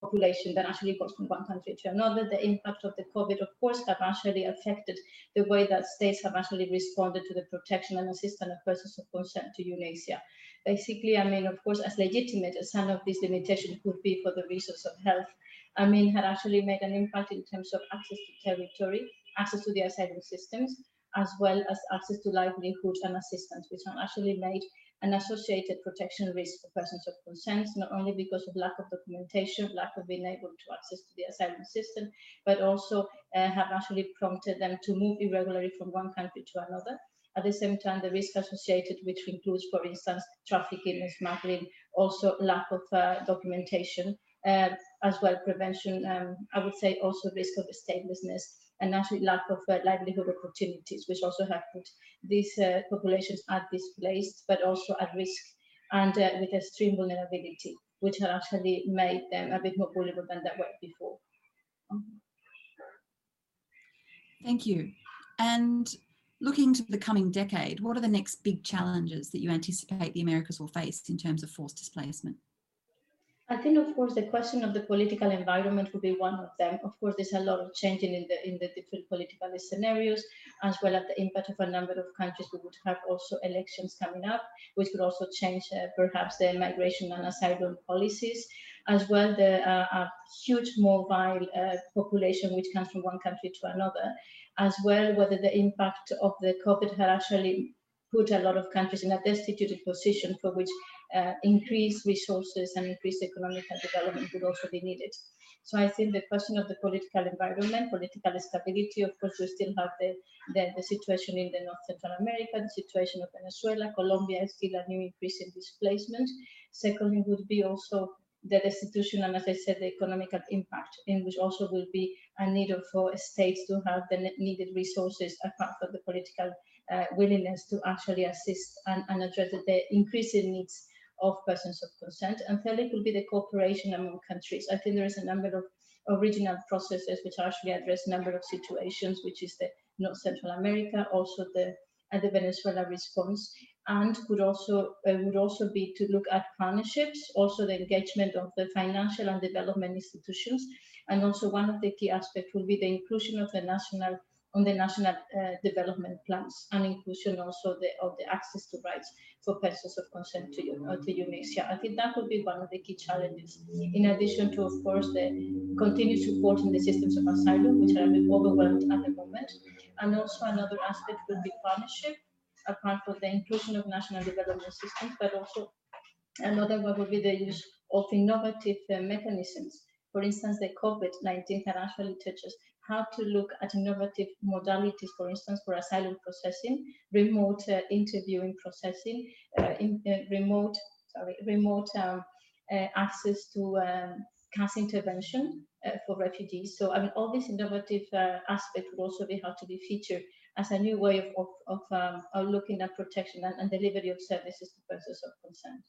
population that actually goes from one country to another. The impact of the COVID, of course, have actually affected the way that states have actually responded to the protection and assistance of persons of concern to UNHCR. Basically, I mean, of course, as legitimate as some of these limitations could be for the reasons of health, I mean, had actually made an impact in terms of access to territory, access to the asylum systems, as well as access to livelihood and assistance, which are actually made an associated protection risk for persons of consent, not only because of lack of documentation, lack of being able to access to the asylum system, but also uh, have actually prompted them to move irregularly from one country to another. At the same time, the risk associated, which includes, for instance, trafficking and smuggling, also lack of uh, documentation, uh, as well prevention, um, I would say also risk of statelessness and actually lack of uh, livelihood opportunities, which also have put these uh, populations at displaced, but also at risk and uh, with extreme vulnerability, which had actually made them a bit more vulnerable than they were before. Thank you. And looking to the coming decade, what are the next big challenges that you anticipate the Americas will face in terms of forced displacement? I think, of course, the question of the political environment would be one of them. Of course, there's a lot of changing in the in the different political scenarios, as well as the impact of a number of countries. We would have also elections coming up, which could also change uh, perhaps the migration and asylum policies, as well the uh, huge mobile uh, population which comes from one country to another, as well whether the impact of the COVID had actually put a lot of countries in a destitute position for which uh, increased resources and increased economic development would also be needed. So I think the question of the political environment, political stability, of course, we still have the, the, the, situation in the North Central America, the situation of Venezuela, Colombia is still a new increase in displacement. Secondly, would be also the destitution and, as I said, the economical impact, in which also will be a need for states to have the needed resources apart from the political uh, willingness to actually assist and, and address the increasing needs of persons of consent. And thirdly, will be the cooperation among countries. I think there is a number of original processes which actually address a number of situations, which is the North Central America, also the and the Venezuela response, and could also uh, would also be to look at partnerships, also the engagement of the financial and development institutions, and also one of the key aspects will be the inclusion of the national on the national uh, development plans and inclusion also the, of the access to rights for persons of consent to, uh, to UNHCR. I think that would be one of the key challenges, in addition to, of course, the continued support in the systems of asylum, which are a bit overwhelmed at the moment. And also another aspect would be partnership, apart from the inclusion of national development systems, but also another one would be the use of innovative uh, mechanisms. For instance, the COVID-19 can actually touch us how to look at innovative modalities, for instance, for asylum processing, remote uh, interviewing processing, uh, in, uh, remote, sorry, remote um, uh, access to um, CAS intervention uh, for refugees. So, I mean, all these innovative uh, aspects would also be how to be featured as a new way of, of, of, um, of looking at protection and, and delivery of services to persons of consent.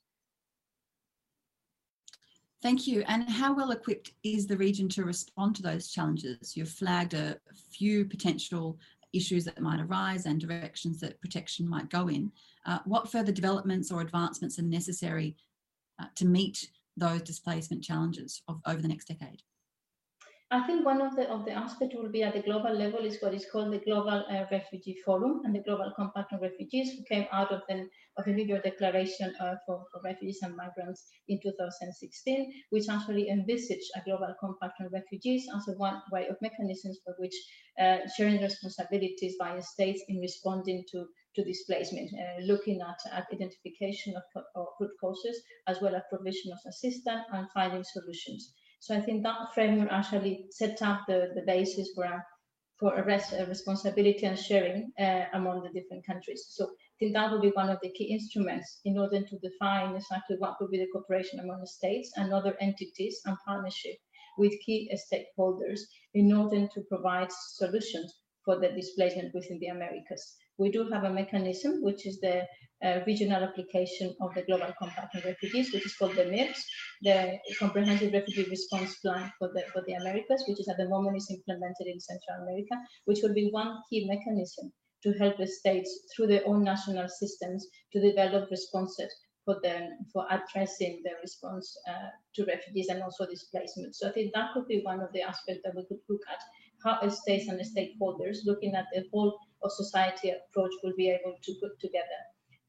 Thank you. And how well equipped is the region to respond to those challenges? You've flagged a few potential issues that might arise and directions that protection might go in. Uh, what further developments or advancements are necessary uh, to meet those displacement challenges of, over the next decade? I think one of the of the aspects will be at the global level is what is called the Global uh, Refugee Forum and the Global Compact on Refugees, who came out of the of the New York Declaration uh, for, for Refugees and Migrants in 2016, which actually envisaged a global compact on refugees as a one way of mechanisms for which uh, sharing responsibilities by states in responding to to displacement, uh, looking at, at identification of, of root causes as well as provision of assistance and finding solutions. So I think that framework actually set up the, the basis for a, for a, a responsibility and sharing uh, among the different countries. So I think that will be one of the key instruments in order to define exactly what will be the cooperation among the states and other entities and partnership with key stakeholders in order to provide solutions for the displacement within the Americas. We do have a mechanism, which is the uh, regional application of the Global Compact on Refugees, which is called the MIRPS, the Comprehensive Refugee Response Plan for the, for the Americas, which is at the moment is implemented in Central America, which will be one key mechanism to help the states through their own national systems to develop responses for them for addressing the response uh, to refugees and also displacement. So I think that could be one of the aspects that we could look at how states and stakeholders looking at the whole of society approach will be able to put together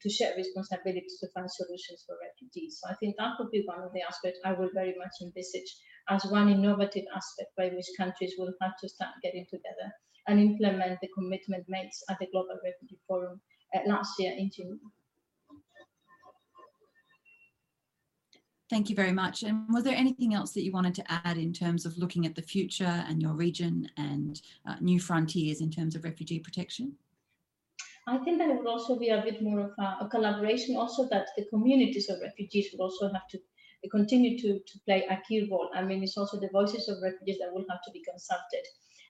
to share responsibilities to find solutions for refugees. So I think that would be one of the aspects I will very much envisage as one innovative aspect by which countries will have to start getting together and implement the commitment made at the Global Refugee Forum uh, last year in June. Thank you very much. And was there anything else that you wanted to add in terms of looking at the future and your region and uh, new frontiers in terms of refugee protection? I think that it would also be a bit more of a, a collaboration, also that the communities of refugees would also have to continue to, to play a key role. I mean, it's also the voices of refugees that will have to be consulted.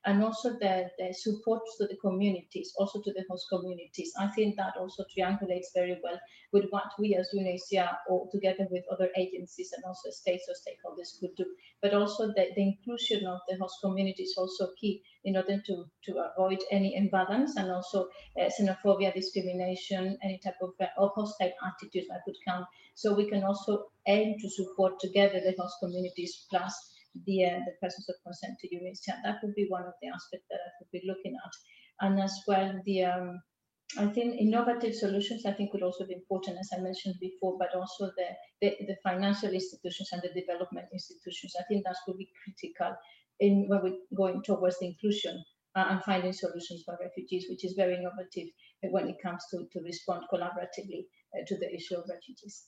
And also the, the support to the communities, also to the host communities. I think that also triangulates very well with what we as UNHCR or together with other agencies and also states or stakeholders could do. But also the, the inclusion of the host community is also key in order to, to avoid any imbalance and also uh, xenophobia, discrimination, any type of uh, hostile attitudes that could come. So we can also aim to support together the host communities plus the, uh, the presence of consent to UNHCR. That would be one of the aspects that I would be looking at. And as well, the um, I think innovative solutions, I think, would also be important, as I mentioned before, but also the, the, the financial institutions and the development institutions. I think that could be critical in when we're going towards the inclusion uh, and finding solutions for refugees, which is very innovative when it comes to, to respond collaboratively uh, to the issue of refugees.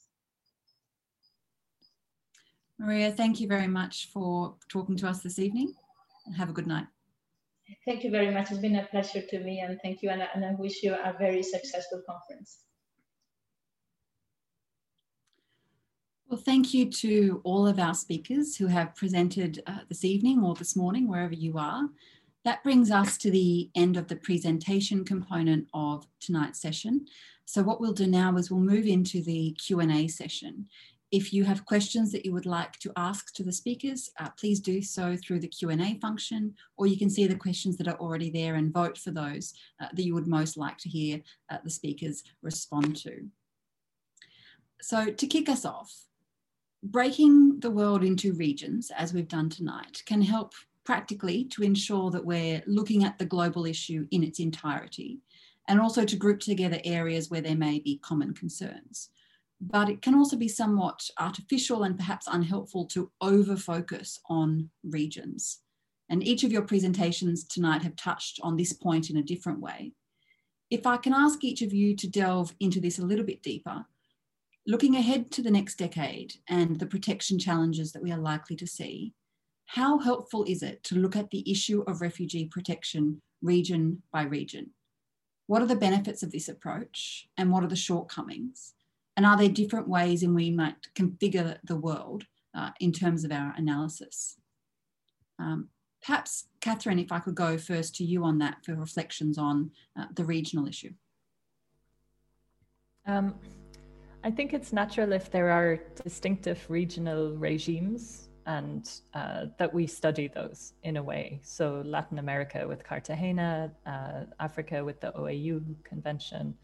Maria, thank you very much for talking to us this evening and have a good night. Thank you very much. It's been a pleasure to me and thank you. And I, and I wish you a very successful conference. Well, thank you to all of our speakers who have presented uh, this evening or this morning, wherever you are. That brings us to the end of the presentation component of tonight's session. So what we'll do now is we'll move into the Q&A session. If you have questions that you would like to ask to the speakers, uh, please do so through the Q&A function, or you can see the questions that are already there and vote for those uh, that you would most like to hear uh, the speakers respond to. So to kick us off, breaking the world into regions, as we've done tonight, can help practically to ensure that we're looking at the global issue in its entirety, and also to group together areas where there may be common concerns but it can also be somewhat artificial and perhaps unhelpful to over focus on regions. And each of your presentations tonight have touched on this point in a different way. If I can ask each of you to delve into this a little bit deeper, looking ahead to the next decade and the protection challenges that we are likely to see, how helpful is it to look at the issue of refugee protection region by region? What are the benefits of this approach and what are the shortcomings? And are there different ways in we might configure the world uh, in terms of our analysis? Um, perhaps, Cathryn, if I could go first to you on that for reflections on uh, the regional issue. Um, I think it's natural if there are distinctive regional regimes and uh, that we study those in a way. So Latin America with Cartagena, uh, Africa with the OAU Convention,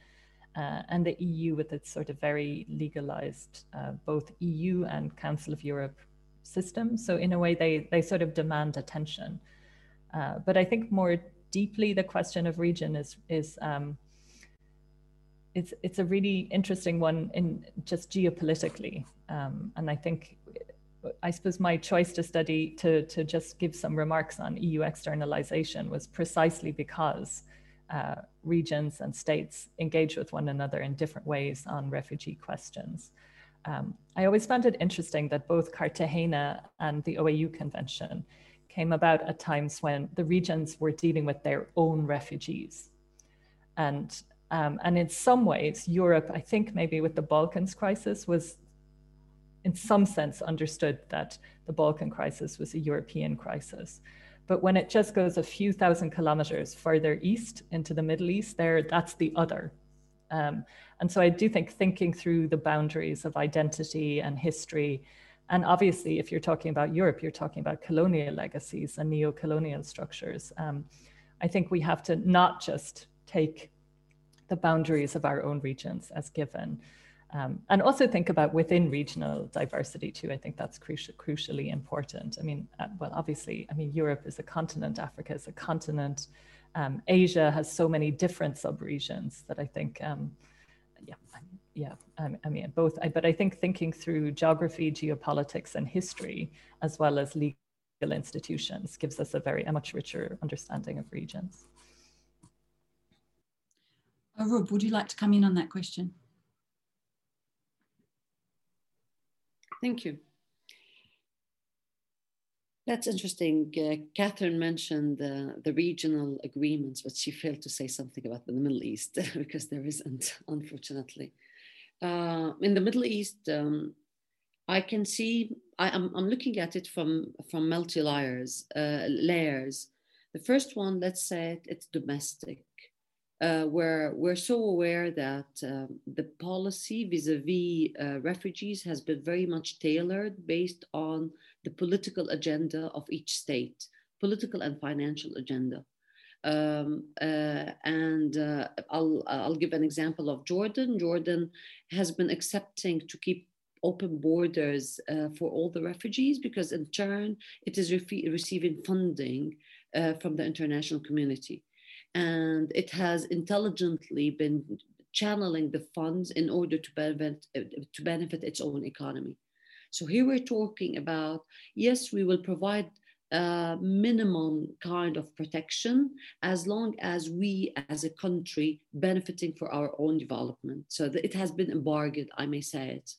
uh, and the EU with its sort of very legalized uh, both EU and Council of Europe system. So in a way, they they sort of demand attention. Uh, but I think more deeply, the question of region is is um, it's it's a really interesting one in just geopolitically, um, and I think. I suppose my choice to study to to just give some remarks on EU externalization was precisely because uh, regions and states engage with one another in different ways on refugee questions. Um, I always found it interesting that both Cartagena and the OAU Convention came about at times when the regions were dealing with their own refugees. And, um, and in some ways, Europe, I think maybe with the Balkans crisis, was in some sense understood that the Balkan crisis was a European crisis. But when it just goes a few thousand kilometers further east into the Middle East, there that's the other. Um, and so I do think thinking through the boundaries of identity and history, and obviously, if you're talking about Europe, you're talking about colonial legacies and neo-colonial structures. Um, I think we have to not just take the boundaries of our own regions as given, um, and also think about within regional diversity too. I think that's crucial, crucially important. I mean, uh, well, obviously, I mean, Europe is a continent, Africa is a continent, um, Asia has so many different subregions that I think, um, yeah, yeah, I mean, both. I, But I think thinking through geography, geopolitics, and history, as well as legal institutions, gives us a very a much richer understanding of regions. Uroub, would you like to come in on that question? Thank you. That's interesting. Uh, Cathryn mentioned uh, the regional agreements, but she failed to say something about the Middle East [LAUGHS] because there isn't, [LAUGHS] unfortunately. Uh, in the Middle East, um, I can see, I, am looking at it from, from multi layers, uh, layers. The first one, let's say it's domestic, uh, where we're so aware that um, the policy vis-a-vis uh, refugees has been very much tailored based on the political agenda of each state, political and financial agenda. Um, uh, and uh, I'll, I'll give an example of Jordan. Jordan has been accepting to keep open borders uh, for all the refugees because in turn it is re- receiving funding uh, from the international community and it has intelligently been channeling the funds in order to benefit, uh, to benefit its own economy. So here we're talking about yes we will provide a minimum kind of protection as long as we as a country benefiting for our own development. So it has been embargoed i may say it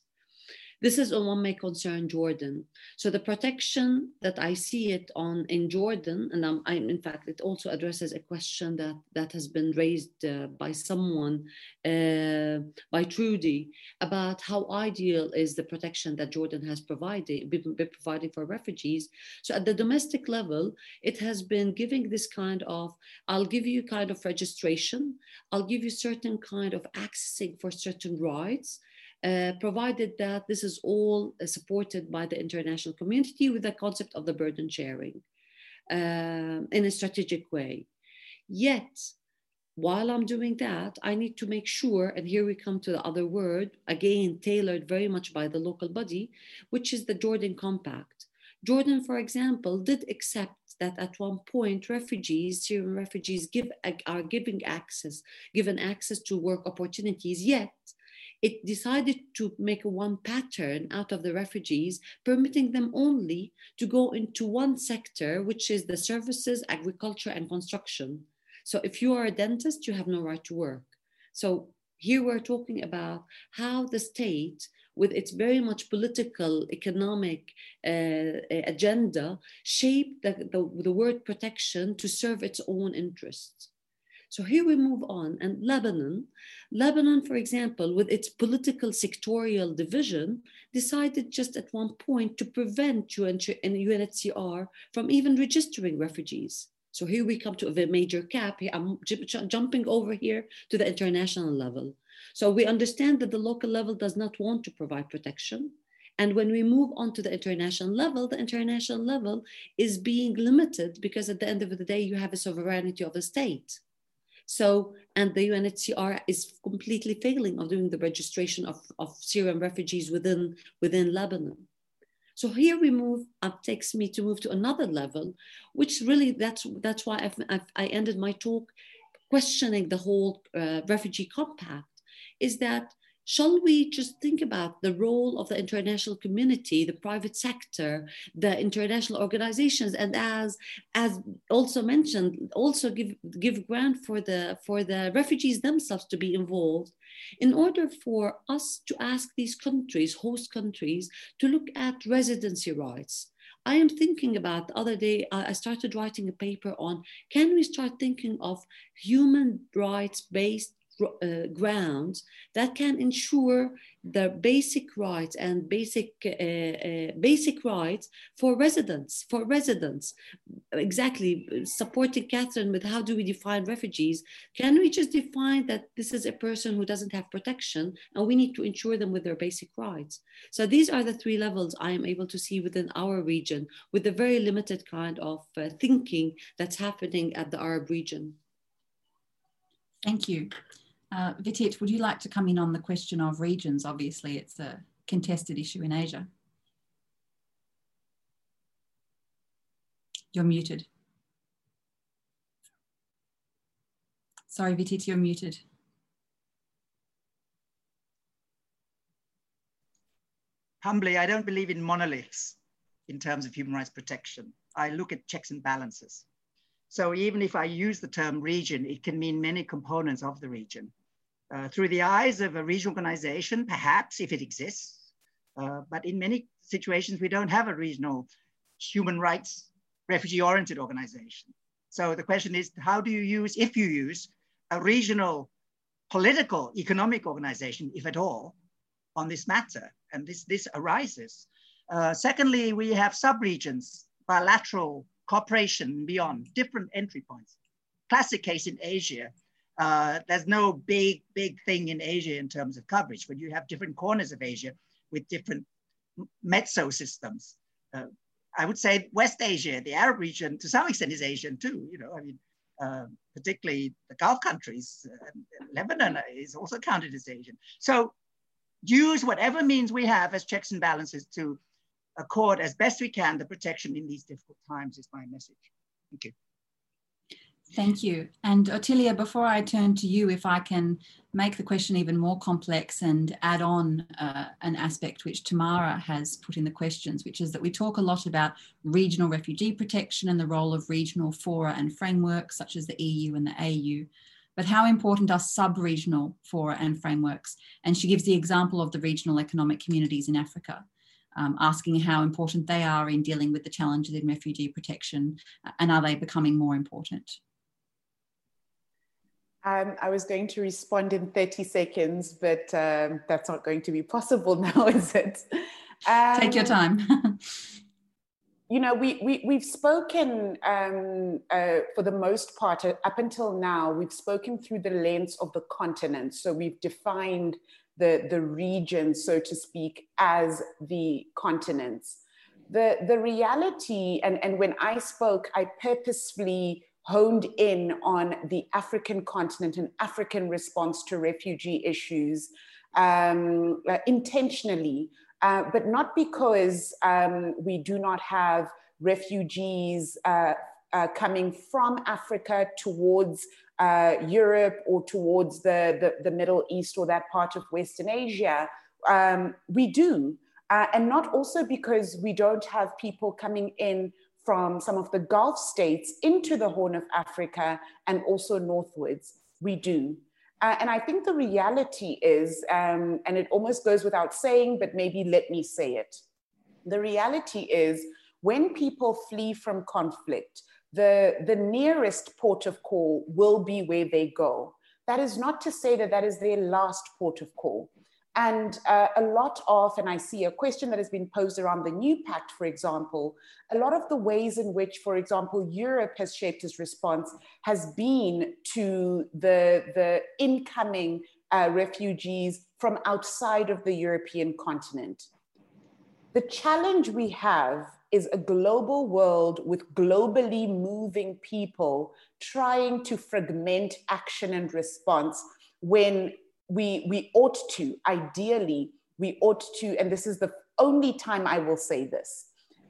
this is on one may concern Jordan. So the protection that I see it on in Jordan, and I'm, I'm in fact, it also addresses a question that, that has been raised uh, by someone, uh, by Trudy, about how ideal is the protection that Jordan has provided, been, been providing for refugees. So at the domestic level, it has been giving this kind of, I'll give you kind of registration, I'll give you certain kind of accessing for certain rights, uh, provided that this is all uh, supported by the international community with the concept of the burden sharing uh, in a strategic way. Yet, while I'm doing that, I need to make sure, and here we come to the other word, again, tailored very much by the local body, which is the Jordan Compact. Jordan, for example, did accept that at one point refugees, Syrian refugees, give, are giving access, given access to work opportunities, yet it decided to make one pattern out of the refugees, permitting them only to go into one sector, which is the services, agriculture, and construction. So if you are a dentist, you have no right to work. So here we're talking about how the state, with its very much political, economic uh, agenda, shaped the, the, the word protection to serve its own interests. So here we move on, and Lebanon, Lebanon, for example, with its political sectorial division, decided just at one point to prevent UNHCR from even registering refugees. So here we come to a major cap. I'm jumping over here to the international level. So we understand that the local level does not want to provide protection. And when we move on to the international level, the international level is being limited because at the end of the day, you have a sovereignty of a state. So, and the UNHCR is completely failing of doing the registration of, of Syrian refugees within, within Lebanon. So here we move, up takes me to move to another level, which really, that's, that's why I've, I've i ended my talk questioning the whole uh, refugee compact, is that shall we just think about the role of the international community the private sector the international organizations and as as also mentioned also give give grant for the for the refugees themselves to be involved in order for us to ask these countries host countries to look at residency rights? I am thinking about the other day, I started writing a paper on can we start thinking of human rights based uh, grounds that can ensure the basic rights and basic uh, uh, basic rights for residents for residents. Exactly supporting Cathryn with how do we define refugees. Can we just define that this is a person who doesn't have protection and we need to ensure them with their basic rights? So these are the three levels i am able to see within our region with the very limited kind of uh, thinking that's happening at the arab region. Thank you. Uh, would you like to come in on the question of regions? Obviously, it's a contested issue in Asia. You're muted. Sorry, Vitit, you're muted. Humbly, I don't believe in monoliths in terms of human rights protection. I look at checks and balances. So even if I use the term region, it can mean many components of the region. Uh, through the eyes of a regional organization, perhaps if it exists. Uh, but in many situations, we don't have a regional human rights refugee-oriented organization. So the question is, how do you use, if you use, a regional political economic organization, if at all, on this matter? And this, this arises. Uh, secondly, we have subregions, bilateral cooperation beyond, different entry points. Classic case in Asia, uh, there's no big, big thing in Asia in terms of coverage, but you have different corners of Asia with different mezzo systems. Uh, I would say West Asia, the Arab region, to some extent is Asian too. You know, I mean, uh, particularly the Gulf countries, uh, Lebanon is also counted as Asian. So use whatever means we have as checks and balances to accord as best we can the protection in these difficult times is my message. Thank you. Thank you. And Ottilia, before I turn to you, if I can make the question even more complex and add on uh, an aspect which Tamara has put in the questions, which is that we talk a lot about regional refugee protection and the role of regional fora and frameworks such as the EU and the AU. But how important are sub regional fora and frameworks? And she gives the example of the regional economic communities in Africa. Um, asking how important they are in dealing with the challenges in refugee protection and are they becoming more important? Um, I was going to respond in 30 seconds, but um, that's not going to be possible [LAUGHS] now, is it? Um, Take your um, time. [LAUGHS] you know, we, we, we've spoken um, uh, for the most part, uh, up until now, we've spoken through the lens of the continent. So we've defined the, the region, so to speak, as the continents. The, the reality, and, and when I spoke, I purposefully honed in on the African continent and African response to refugee issues um, uh, intentionally, uh, but not because um, we do not have refugees uh, uh coming from Africa towards uh, Europe or towards the, the, the, Middle East or that part of Western Asia. Um, we do. Uh, and not also because we don't have people coming in from some of the Gulf states into the Horn of Africa and also northwards. We do. Uh, and I think the reality is, um, and it almost goes without saying, but maybe let me say it. The reality is, when people flee from conflict, the, the nearest port of call will be where they go. That is not to say that that is their last port of call. And uh, a lot of, and I see a question that has been posed around the new pact, for example, a lot of the ways in which, for example, Europe has shaped its response has been to the, the incoming uh, refugees from outside of the European continent. The challenge we have is a global world with globally moving people trying to fragment action and response when we, we ought to, ideally, we ought to, and this is the only time I will say this.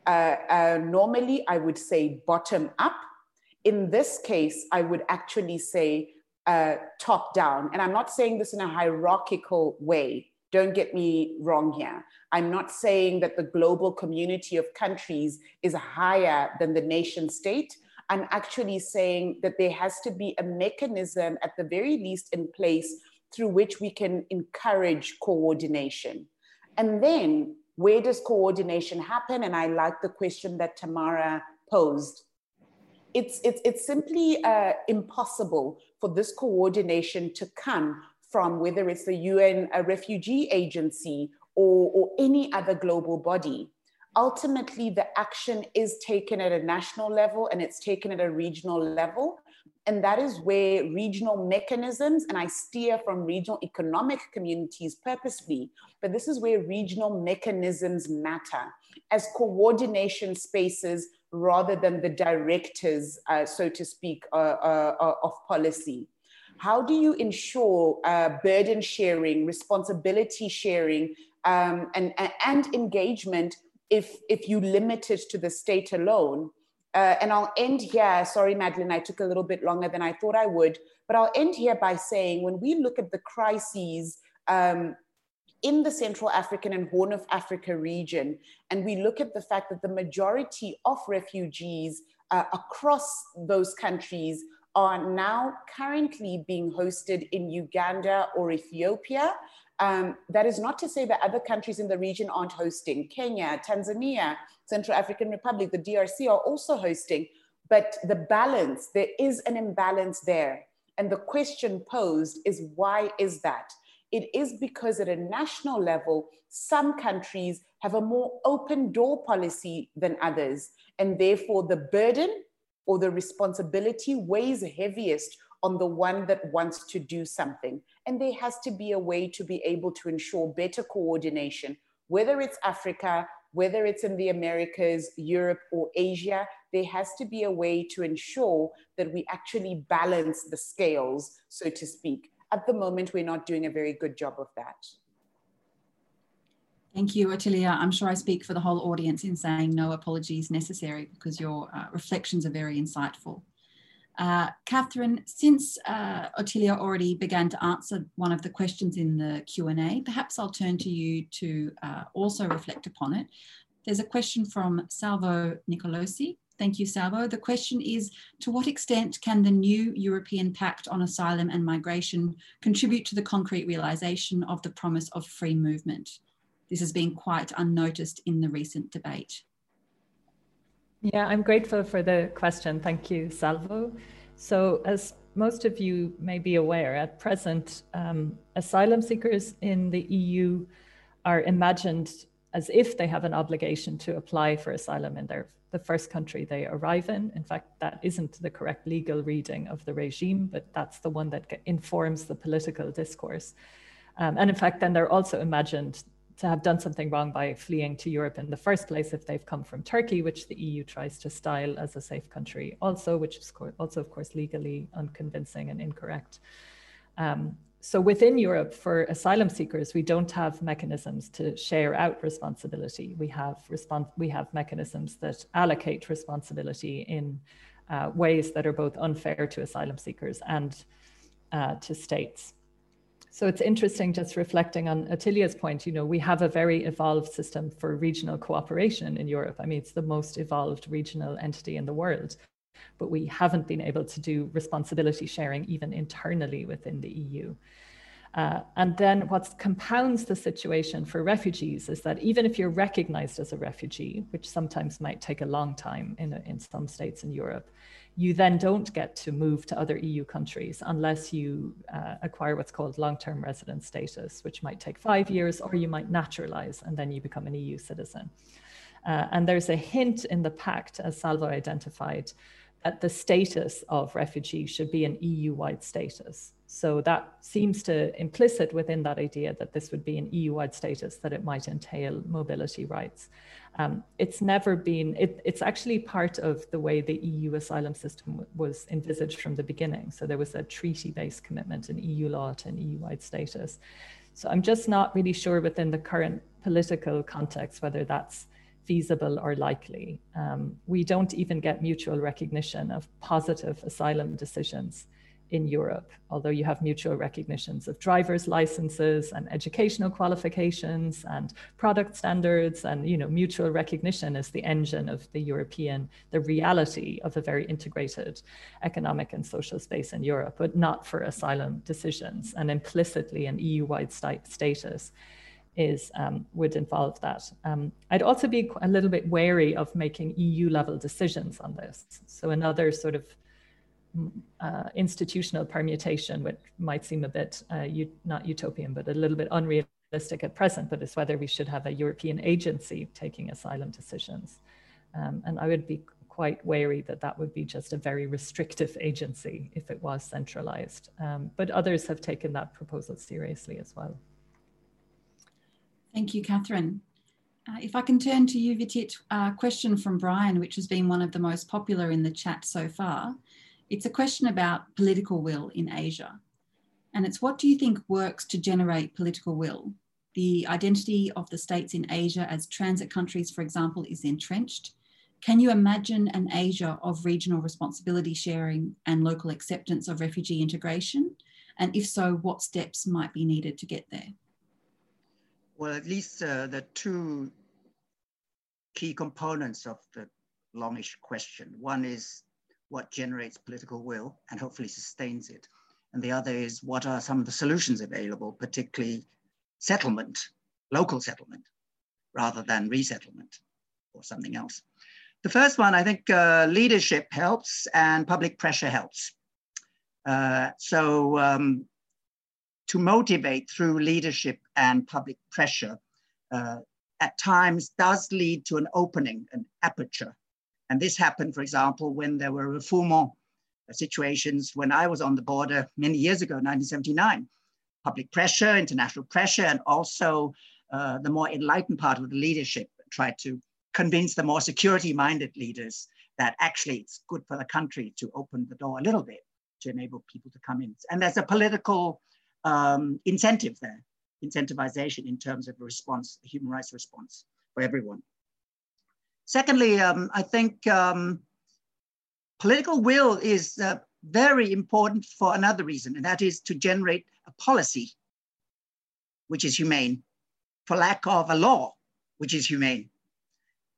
Uh, uh, normally, I would say bottom up. In this case, I would actually say uh, top down. And I'm not saying this in a hierarchical way. Don't get me wrong here. I'm not saying that the global community of countries is higher than the nation state. I'm actually saying that there has to be a mechanism, at the very least, in place through which we can encourage coordination. And then where does coordination happen? And I like the question that Tamara posed. It's, it's, it's simply uh, impossible for this coordination to come from whether it's the UN refugee agency or, or any other global body. Ultimately, the action is taken at a national level and it's taken at a regional level. And that is where regional mechanisms, and I steer from regional economic communities purposefully, but this is where regional mechanisms matter as coordination spaces rather than the directors, uh, so to speak, uh, uh, uh of policy. How do you ensure uh, burden sharing, responsibility sharing, um, and, and engagement if, if you limit it to the state alone? Uh, and I'll end here. Sorry, Madeline, I took a little bit longer than I thought I would. But I'll end here by saying when we look at the crises um, in the Central African and Horn of Africa region, and we look at the fact that the majority of refugees uh, across those countries are now currently being hosted in Uganda or Ethiopia. Um, that is not to say that other countries in the region aren't hosting. Kenya, Tanzania, Central African Republic, the DRC are also hosting. But the balance, there is an imbalance there. And the question posed is why is that? it is because at a national level, some countries have a more open door policy than others. And therefore, the burden or the responsibility weighs heaviest on the one that wants to do something. And there has to be a way to be able to ensure better coordination, whether it's Africa, whether it's in the Americas, Europe, or Asia, there has to be a way to ensure that we actually balance the scales, so to speak. At the moment, we're not doing a very good job of that. Thank you, Ottilia. I'm sure I speak for the whole audience in saying no apologies necessary because your uh, reflections are very insightful. Uh, Cathryn, since uh, Ottilia already began to answer one of the questions in the Q&A, perhaps I'll turn to you to uh, also reflect upon it. There's a question from Salvo Nicolosi. Thank you, Salvo. The question is, to what extent can the new European Pact on Asylum and Migration contribute to the concrete realisation of the promise of free movement? This has been quite unnoticed in the recent debate. Yeah, I'm grateful for the question. Thank you, Salvo. So, as most of you may be aware, at present, um, asylum seekers in the EU are imagined as if they have an obligation to apply for asylum in their the first country they arrive in. In fact, that isn't the correct legal reading of the regime, but that's the one that informs the political discourse. Um, and in fact, then they're also imagined to have done something wrong by fleeing to Europe in the first place if they've come from Turkey, which the EU tries to style as a safe country, also, which is also, of course, legally unconvincing and incorrect. Um, so within Europe, for asylum seekers, we don't have mechanisms to share out responsibility. We have respons- we have mechanisms that allocate responsibility in uh, ways that are both unfair to asylum seekers and uh, to states. So it's interesting just reflecting on Ottilia's point, you know, we have a very evolved system for regional cooperation in Europe. I mean, it's the most evolved regional entity in the world, but we haven't been able to do responsibility sharing even internally within the EU. Uh, and then what compounds the situation for refugees is that even if you're recognized as a refugee, which sometimes might take a long time in, in some states in Europe, you then don't get to move to other EU countries unless you uh, acquire what's called long term resident status, which might take five years, or you might naturalize and then you become an EU citizen. Uh, and there's a hint in the pact, as Salvo identified, that the status of refugee should be an EU wide status. So that seems to implicit within that idea that this would be an EU wide status, that it might entail mobility rights. Um, it's never been, it, it's actually part of the way the EU asylum system was envisaged from the beginning. So there was a treaty based commitment in EU law to an EU wide status. So I'm just not really sure within the current political context whether that's feasible or likely. Um, we don't even get mutual recognition of positive asylum decisions in Europe, although you have mutual recognitions of driver's licenses and educational qualifications and product standards and you know mutual recognition is the engine of the European, the reality of a very integrated economic and social space in Europe, but not for asylum decisions and implicitly an EU-wide status is um, would involve that. Um, I'd also be a little bit wary of making EU level decisions on this. So another sort of uh, institutional permutation, which might seem a bit uh, not utopian, but a little bit unrealistic at present, but it's whether we should have a European agency taking asylum decisions. Um, and I would be quite wary that that would be just a very restrictive agency if it was centralized. Um, but others have taken that proposal seriously as well. Thank you, Cathryn. Uh, if I can turn to you, Vitit, a uh, question from Brian, which has been one of the most popular in the chat so far. It's a question about political will in Asia. And it's what do you think works to generate political will? The identity of the states in Asia as transit countries, for example, is entrenched. Can you imagine an Asia of regional responsibility sharing and local acceptance of refugee integration? And if so, what steps might be needed to get there? Well, at least uh, the two key components of the longish question. One is what generates political will and hopefully sustains it. And the other is what are some of the solutions available, particularly settlement, local settlement, rather than resettlement or something else. The first one, I think uh, leadership helps and public pressure helps. Uh, so um, to motivate through leadership and public pressure uh, at times does lead to an opening, an aperture. And this happened, for example, when there were refoulement situations when I was on the border many years ago, 1979. Public pressure, international pressure, and also uh, the more enlightened part of the leadership tried to convince the more security minded leaders that actually it's good for the country to open the door a little bit to enable people to come in. And there's a political um, incentive there, incentivization in terms of a response, a human rights response for everyone. Secondly, um, I think um, political will is uh, very important for another reason, and that is to generate a policy which is humane, for lack of a law which is humane,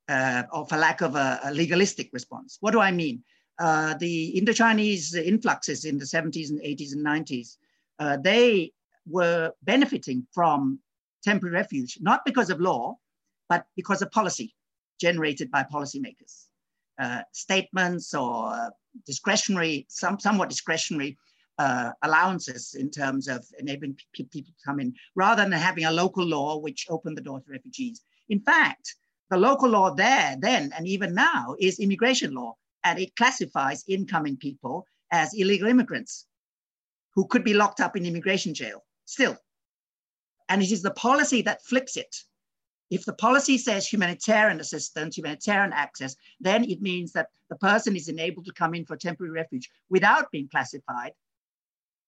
uh, or for lack of a, a, legalistic response. What do I mean? Uh, the Indochinese influxes in the 70s and 80s and 90s, uh, they were benefiting from temporary refuge, not because of law, but because of policy generated by policymakers uh, statements or discretionary, some, somewhat discretionary uh, allowances in terms of enabling people to come in, rather than having a local law which opened the door to refugees. In fact, the local law there then and even now is immigration law, and it classifies incoming people as illegal immigrants who could be locked up in immigration jail still. And it is the policy that flips it if the policy says humanitarian assistance, humanitarian access, then it means that the person is enabled to come in for temporary refuge without being classified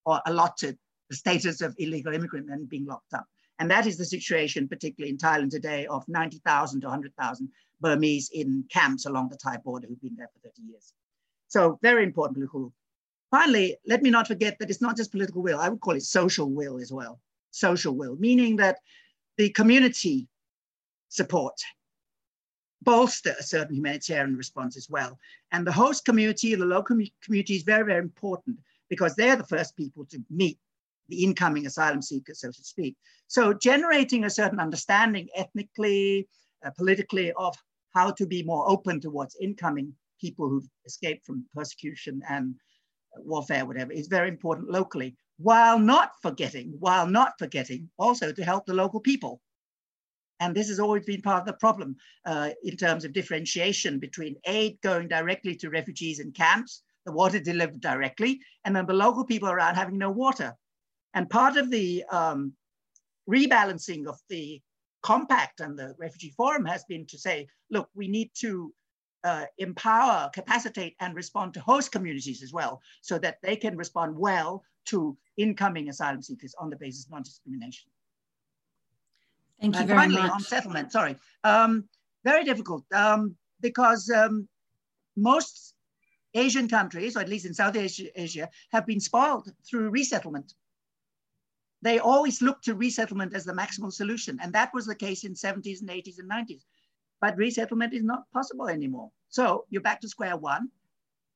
or allotted the status of illegal immigrant and being locked up. And that is the situation, particularly in Thailand today, of 90,000 to 100,000 Burmese in camps along the Thai border who've been there for 30 years. So very important political. Finally, let me not forget that it's not just political will, I would call it social will as well. Social will, meaning that the community support, bolster a certain humanitarian response as well. And the host community, the local community is very, very important because they're the first people to meet the incoming asylum seekers, so to speak. So generating a certain understanding ethnically, uh, politically of how to be more open towards incoming people who've escaped from persecution and warfare, whatever, is very important locally, while not forgetting, while not forgetting also to help the local people and this has always been part of the problem uh, in terms of differentiation between aid going directly to refugees in camps, the water delivered directly, and then the local people around having no water. And part of the um, rebalancing of the compact and the refugee forum has been to say, look, we need to uh, empower, capacitate, and respond to host communities as well, so that they can respond well to incoming asylum seekers on the basis of non-discrimination. Thank you and very finally, much. on settlement, sorry. Um, very difficult um, because um, most Asian countries, or at least in South Asia, Asia, have been spoiled through resettlement. They always look to resettlement as the maximal solution. And that was the case in 70s and 80s and 90s. But resettlement is not possible anymore. So you're back to square one.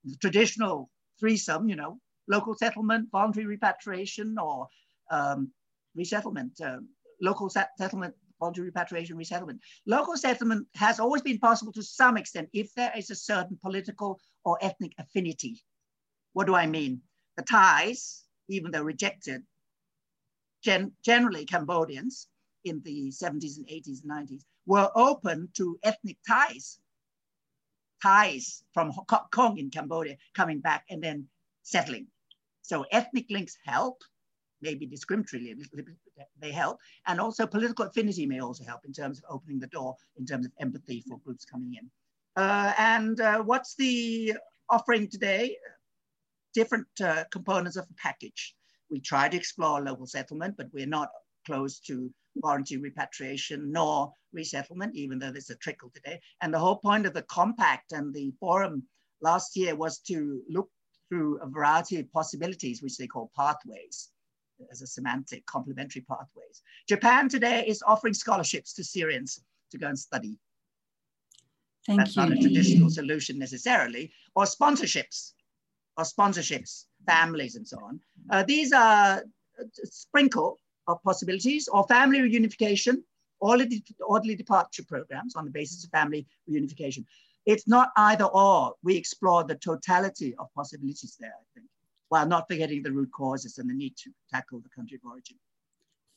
The traditional threesome, you know, local settlement, voluntary repatriation, or um, resettlement. Um, local settlement, voluntary repatriation, resettlement. Local settlement has always been possible to some extent if there is a certain political or ethnic affinity. What do I mean? The Thais, even though rejected, gen generally Cambodians in the 70s and 80s and 90s, were open to ethnic ties, Thais from Koh Kong in Cambodia coming back and then settling. So ethnic links help, maybe discriminatorily, they help. And also political affinity may also help in terms of opening the door, in terms of empathy for groups coming in. Uh, and uh, what's the offering today? Different uh, components of the package. We try to explore local settlement, but we're not close to voluntary repatriation nor resettlement, even though there's a trickle today. And the whole point of the compact and the forum last year was to look through a variety of possibilities, which they call pathways, as a semantic complementary pathways. Japan today is offering scholarships to Syrians to go and study. Thank That's you. not a traditional solution necessarily, or sponsorships, or sponsorships, families and so on. Uh, these are a sprinkle of possibilities, or family reunification, orderly, orderly departure programs on the basis of family reunification. It's not either or. We explore the totality of possibilities there, I think. while not forgetting the root causes and the need to tackle the country of origin.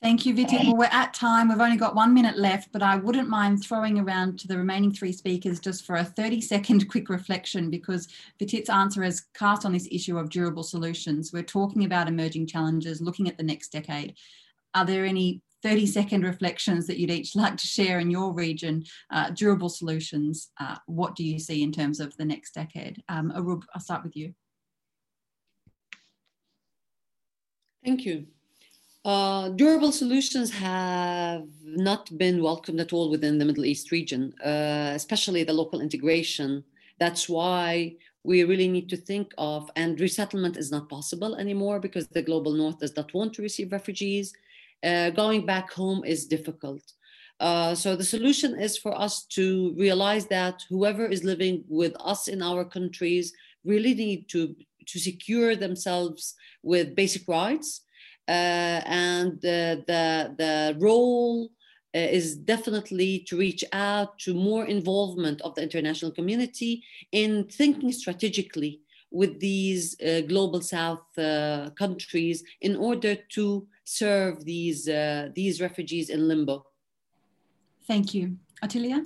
Thank you, Vitit. Well, we're at time. We've only got one minute left, but I wouldn't mind throwing around to the remaining three speakers just for a 30 second [LAUGHS] quick reflection because Vitit's answer has cast on this issue of durable solutions. We're talking about emerging challenges, looking at the next decade. Are there any 30 second reflections that you'd each like to share in your region, uh, durable solutions? Uh, what do you see in terms of the next decade? Um, Uroub, I'll start with you. Thank you. Uh, durable solutions have not been welcomed at all within the Middle East region, uh, especially the local integration. That's why we really need to think of, and resettlement is not possible anymore because the global north does not want to receive refugees. Uh, going back home is difficult. Uh, so the solution is for us to realize that whoever is living with us in our countries really need to, to secure themselves with basic rights uh, and the, the, role uh, is definitely to reach out to more involvement of the international community in thinking strategically with these uh, global south uh, countries in order to serve these uh, these refugees in limbo. Thank you. Ottilia?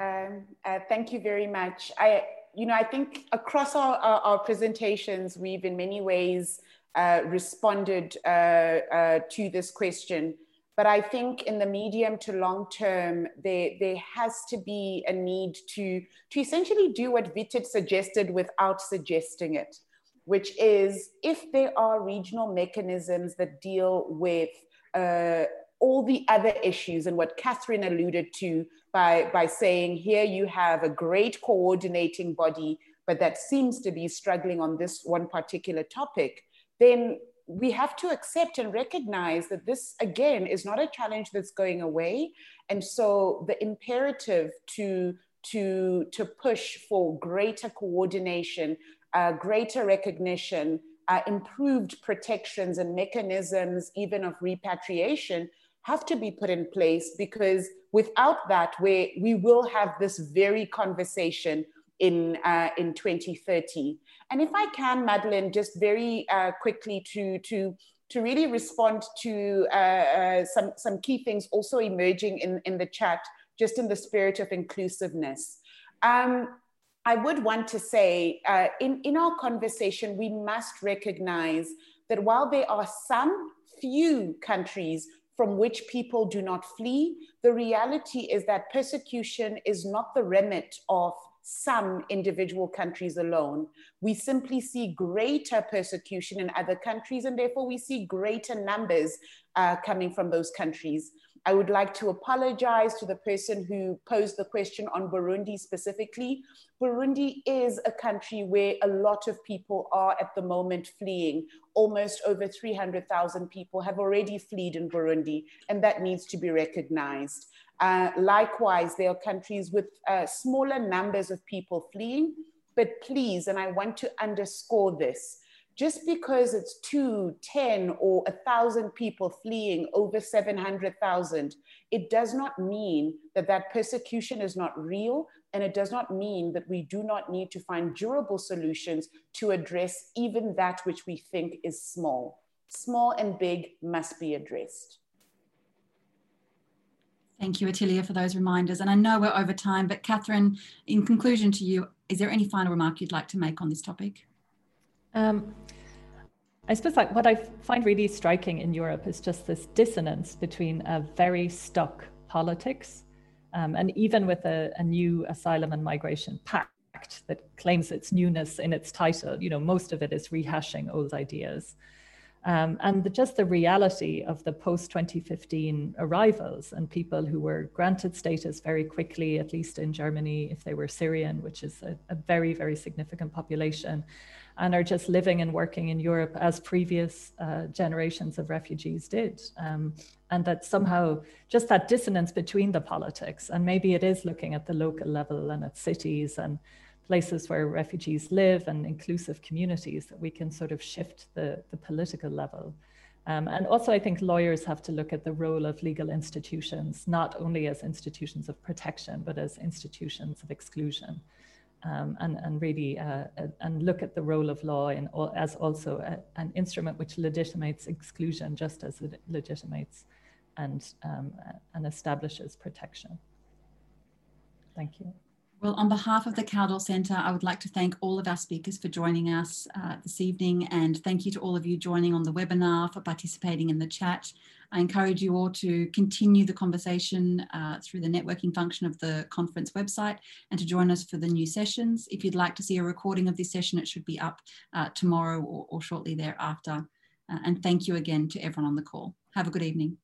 Um, uh, thank you very much. I you know, I think across our, our, our presentations, we've in many ways uh, responded uh, uh, to this question. But I think in the medium to long term, there, there has to be a need to, to essentially do what Vitit suggested without suggesting it, which is if there are regional mechanisms that deal with uh, all the other issues and what Cathryn alluded to by, by saying here you have a great coordinating body, but that seems to be struggling on this one particular topic, then we have to accept and recognize that this, again, is not a challenge that's going away. And so the imperative to, to, to push for greater coordination, uh, greater recognition, uh, improved protections and mechanisms, even of repatriation, have to be put in place because without that, we, we will have this very conversation in, uh, in 2030. And if I can, Madeline, just very uh, quickly to, to, to really respond to uh, uh, some, some key things also emerging in, in the chat, just in the spirit of inclusiveness. Um, I would want to say uh, in, in our conversation, we must recognize that while there are some few countries from which people do not flee. The reality is that persecution is not the remit of some individual countries alone. We simply see greater persecution in other countries, and therefore we see greater numbers uh, coming from those countries. I would like to apologize to the person who posed the question on Burundi specifically. Burundi is a country where a lot of people are at the moment fleeing. Almost over 300,000 people have already fled in Burundi, and that needs to be recognized. Uh, likewise, there are countries with uh, smaller numbers of people fleeing, but please, and I want to underscore this, just because it's two, 10, or a thousand people fleeing over 700,000, it does not mean that that persecution is not real. And it does not mean that we do not need to find durable solutions to address even that which we think is small. Small and big must be addressed. Thank you, Ottilia, for those reminders. And I know we're over time, but Cathryn, in conclusion to you, is there any final remark you'd like to make on this topic? Um, I suppose like what I find really striking in Europe is just this dissonance between a very stuck politics um, and even with a, a, new asylum and migration pact that claims its newness in its title, you know, most of it is rehashing old ideas. Um, and the, just the reality of the post 2015 arrivals and people who were granted status very quickly, at least in Germany, if they were Syrian, which is a, a very, very significant population, and are just living and working in Europe as previous uh, generations of refugees did. Um, and that somehow just that dissonance between the politics, and maybe it is looking at the local level and at cities and places where refugees live and inclusive communities that we can sort of shift the, the political level. Um, and also, I think lawyers have to look at the role of legal institutions, not only as institutions of protection, but as institutions of exclusion. Um, and, and really uh, uh, and look at the role of law in, as also a, an instrument which legitimates exclusion just as it legitimates and, um, and establishes protection. Thank you. Well, on behalf of the Kaldor Centre, I would like to thank all of our speakers for joining us uh, this evening and thank you to all of you joining on the webinar for participating in the chat. I encourage you all to continue the conversation uh, through the networking function of the conference website and to join us for the new sessions. If you'd like to see a recording of this session, it should be up uh, tomorrow or, or, shortly thereafter. Uh, and thank you again to everyone on the call. Have a good evening.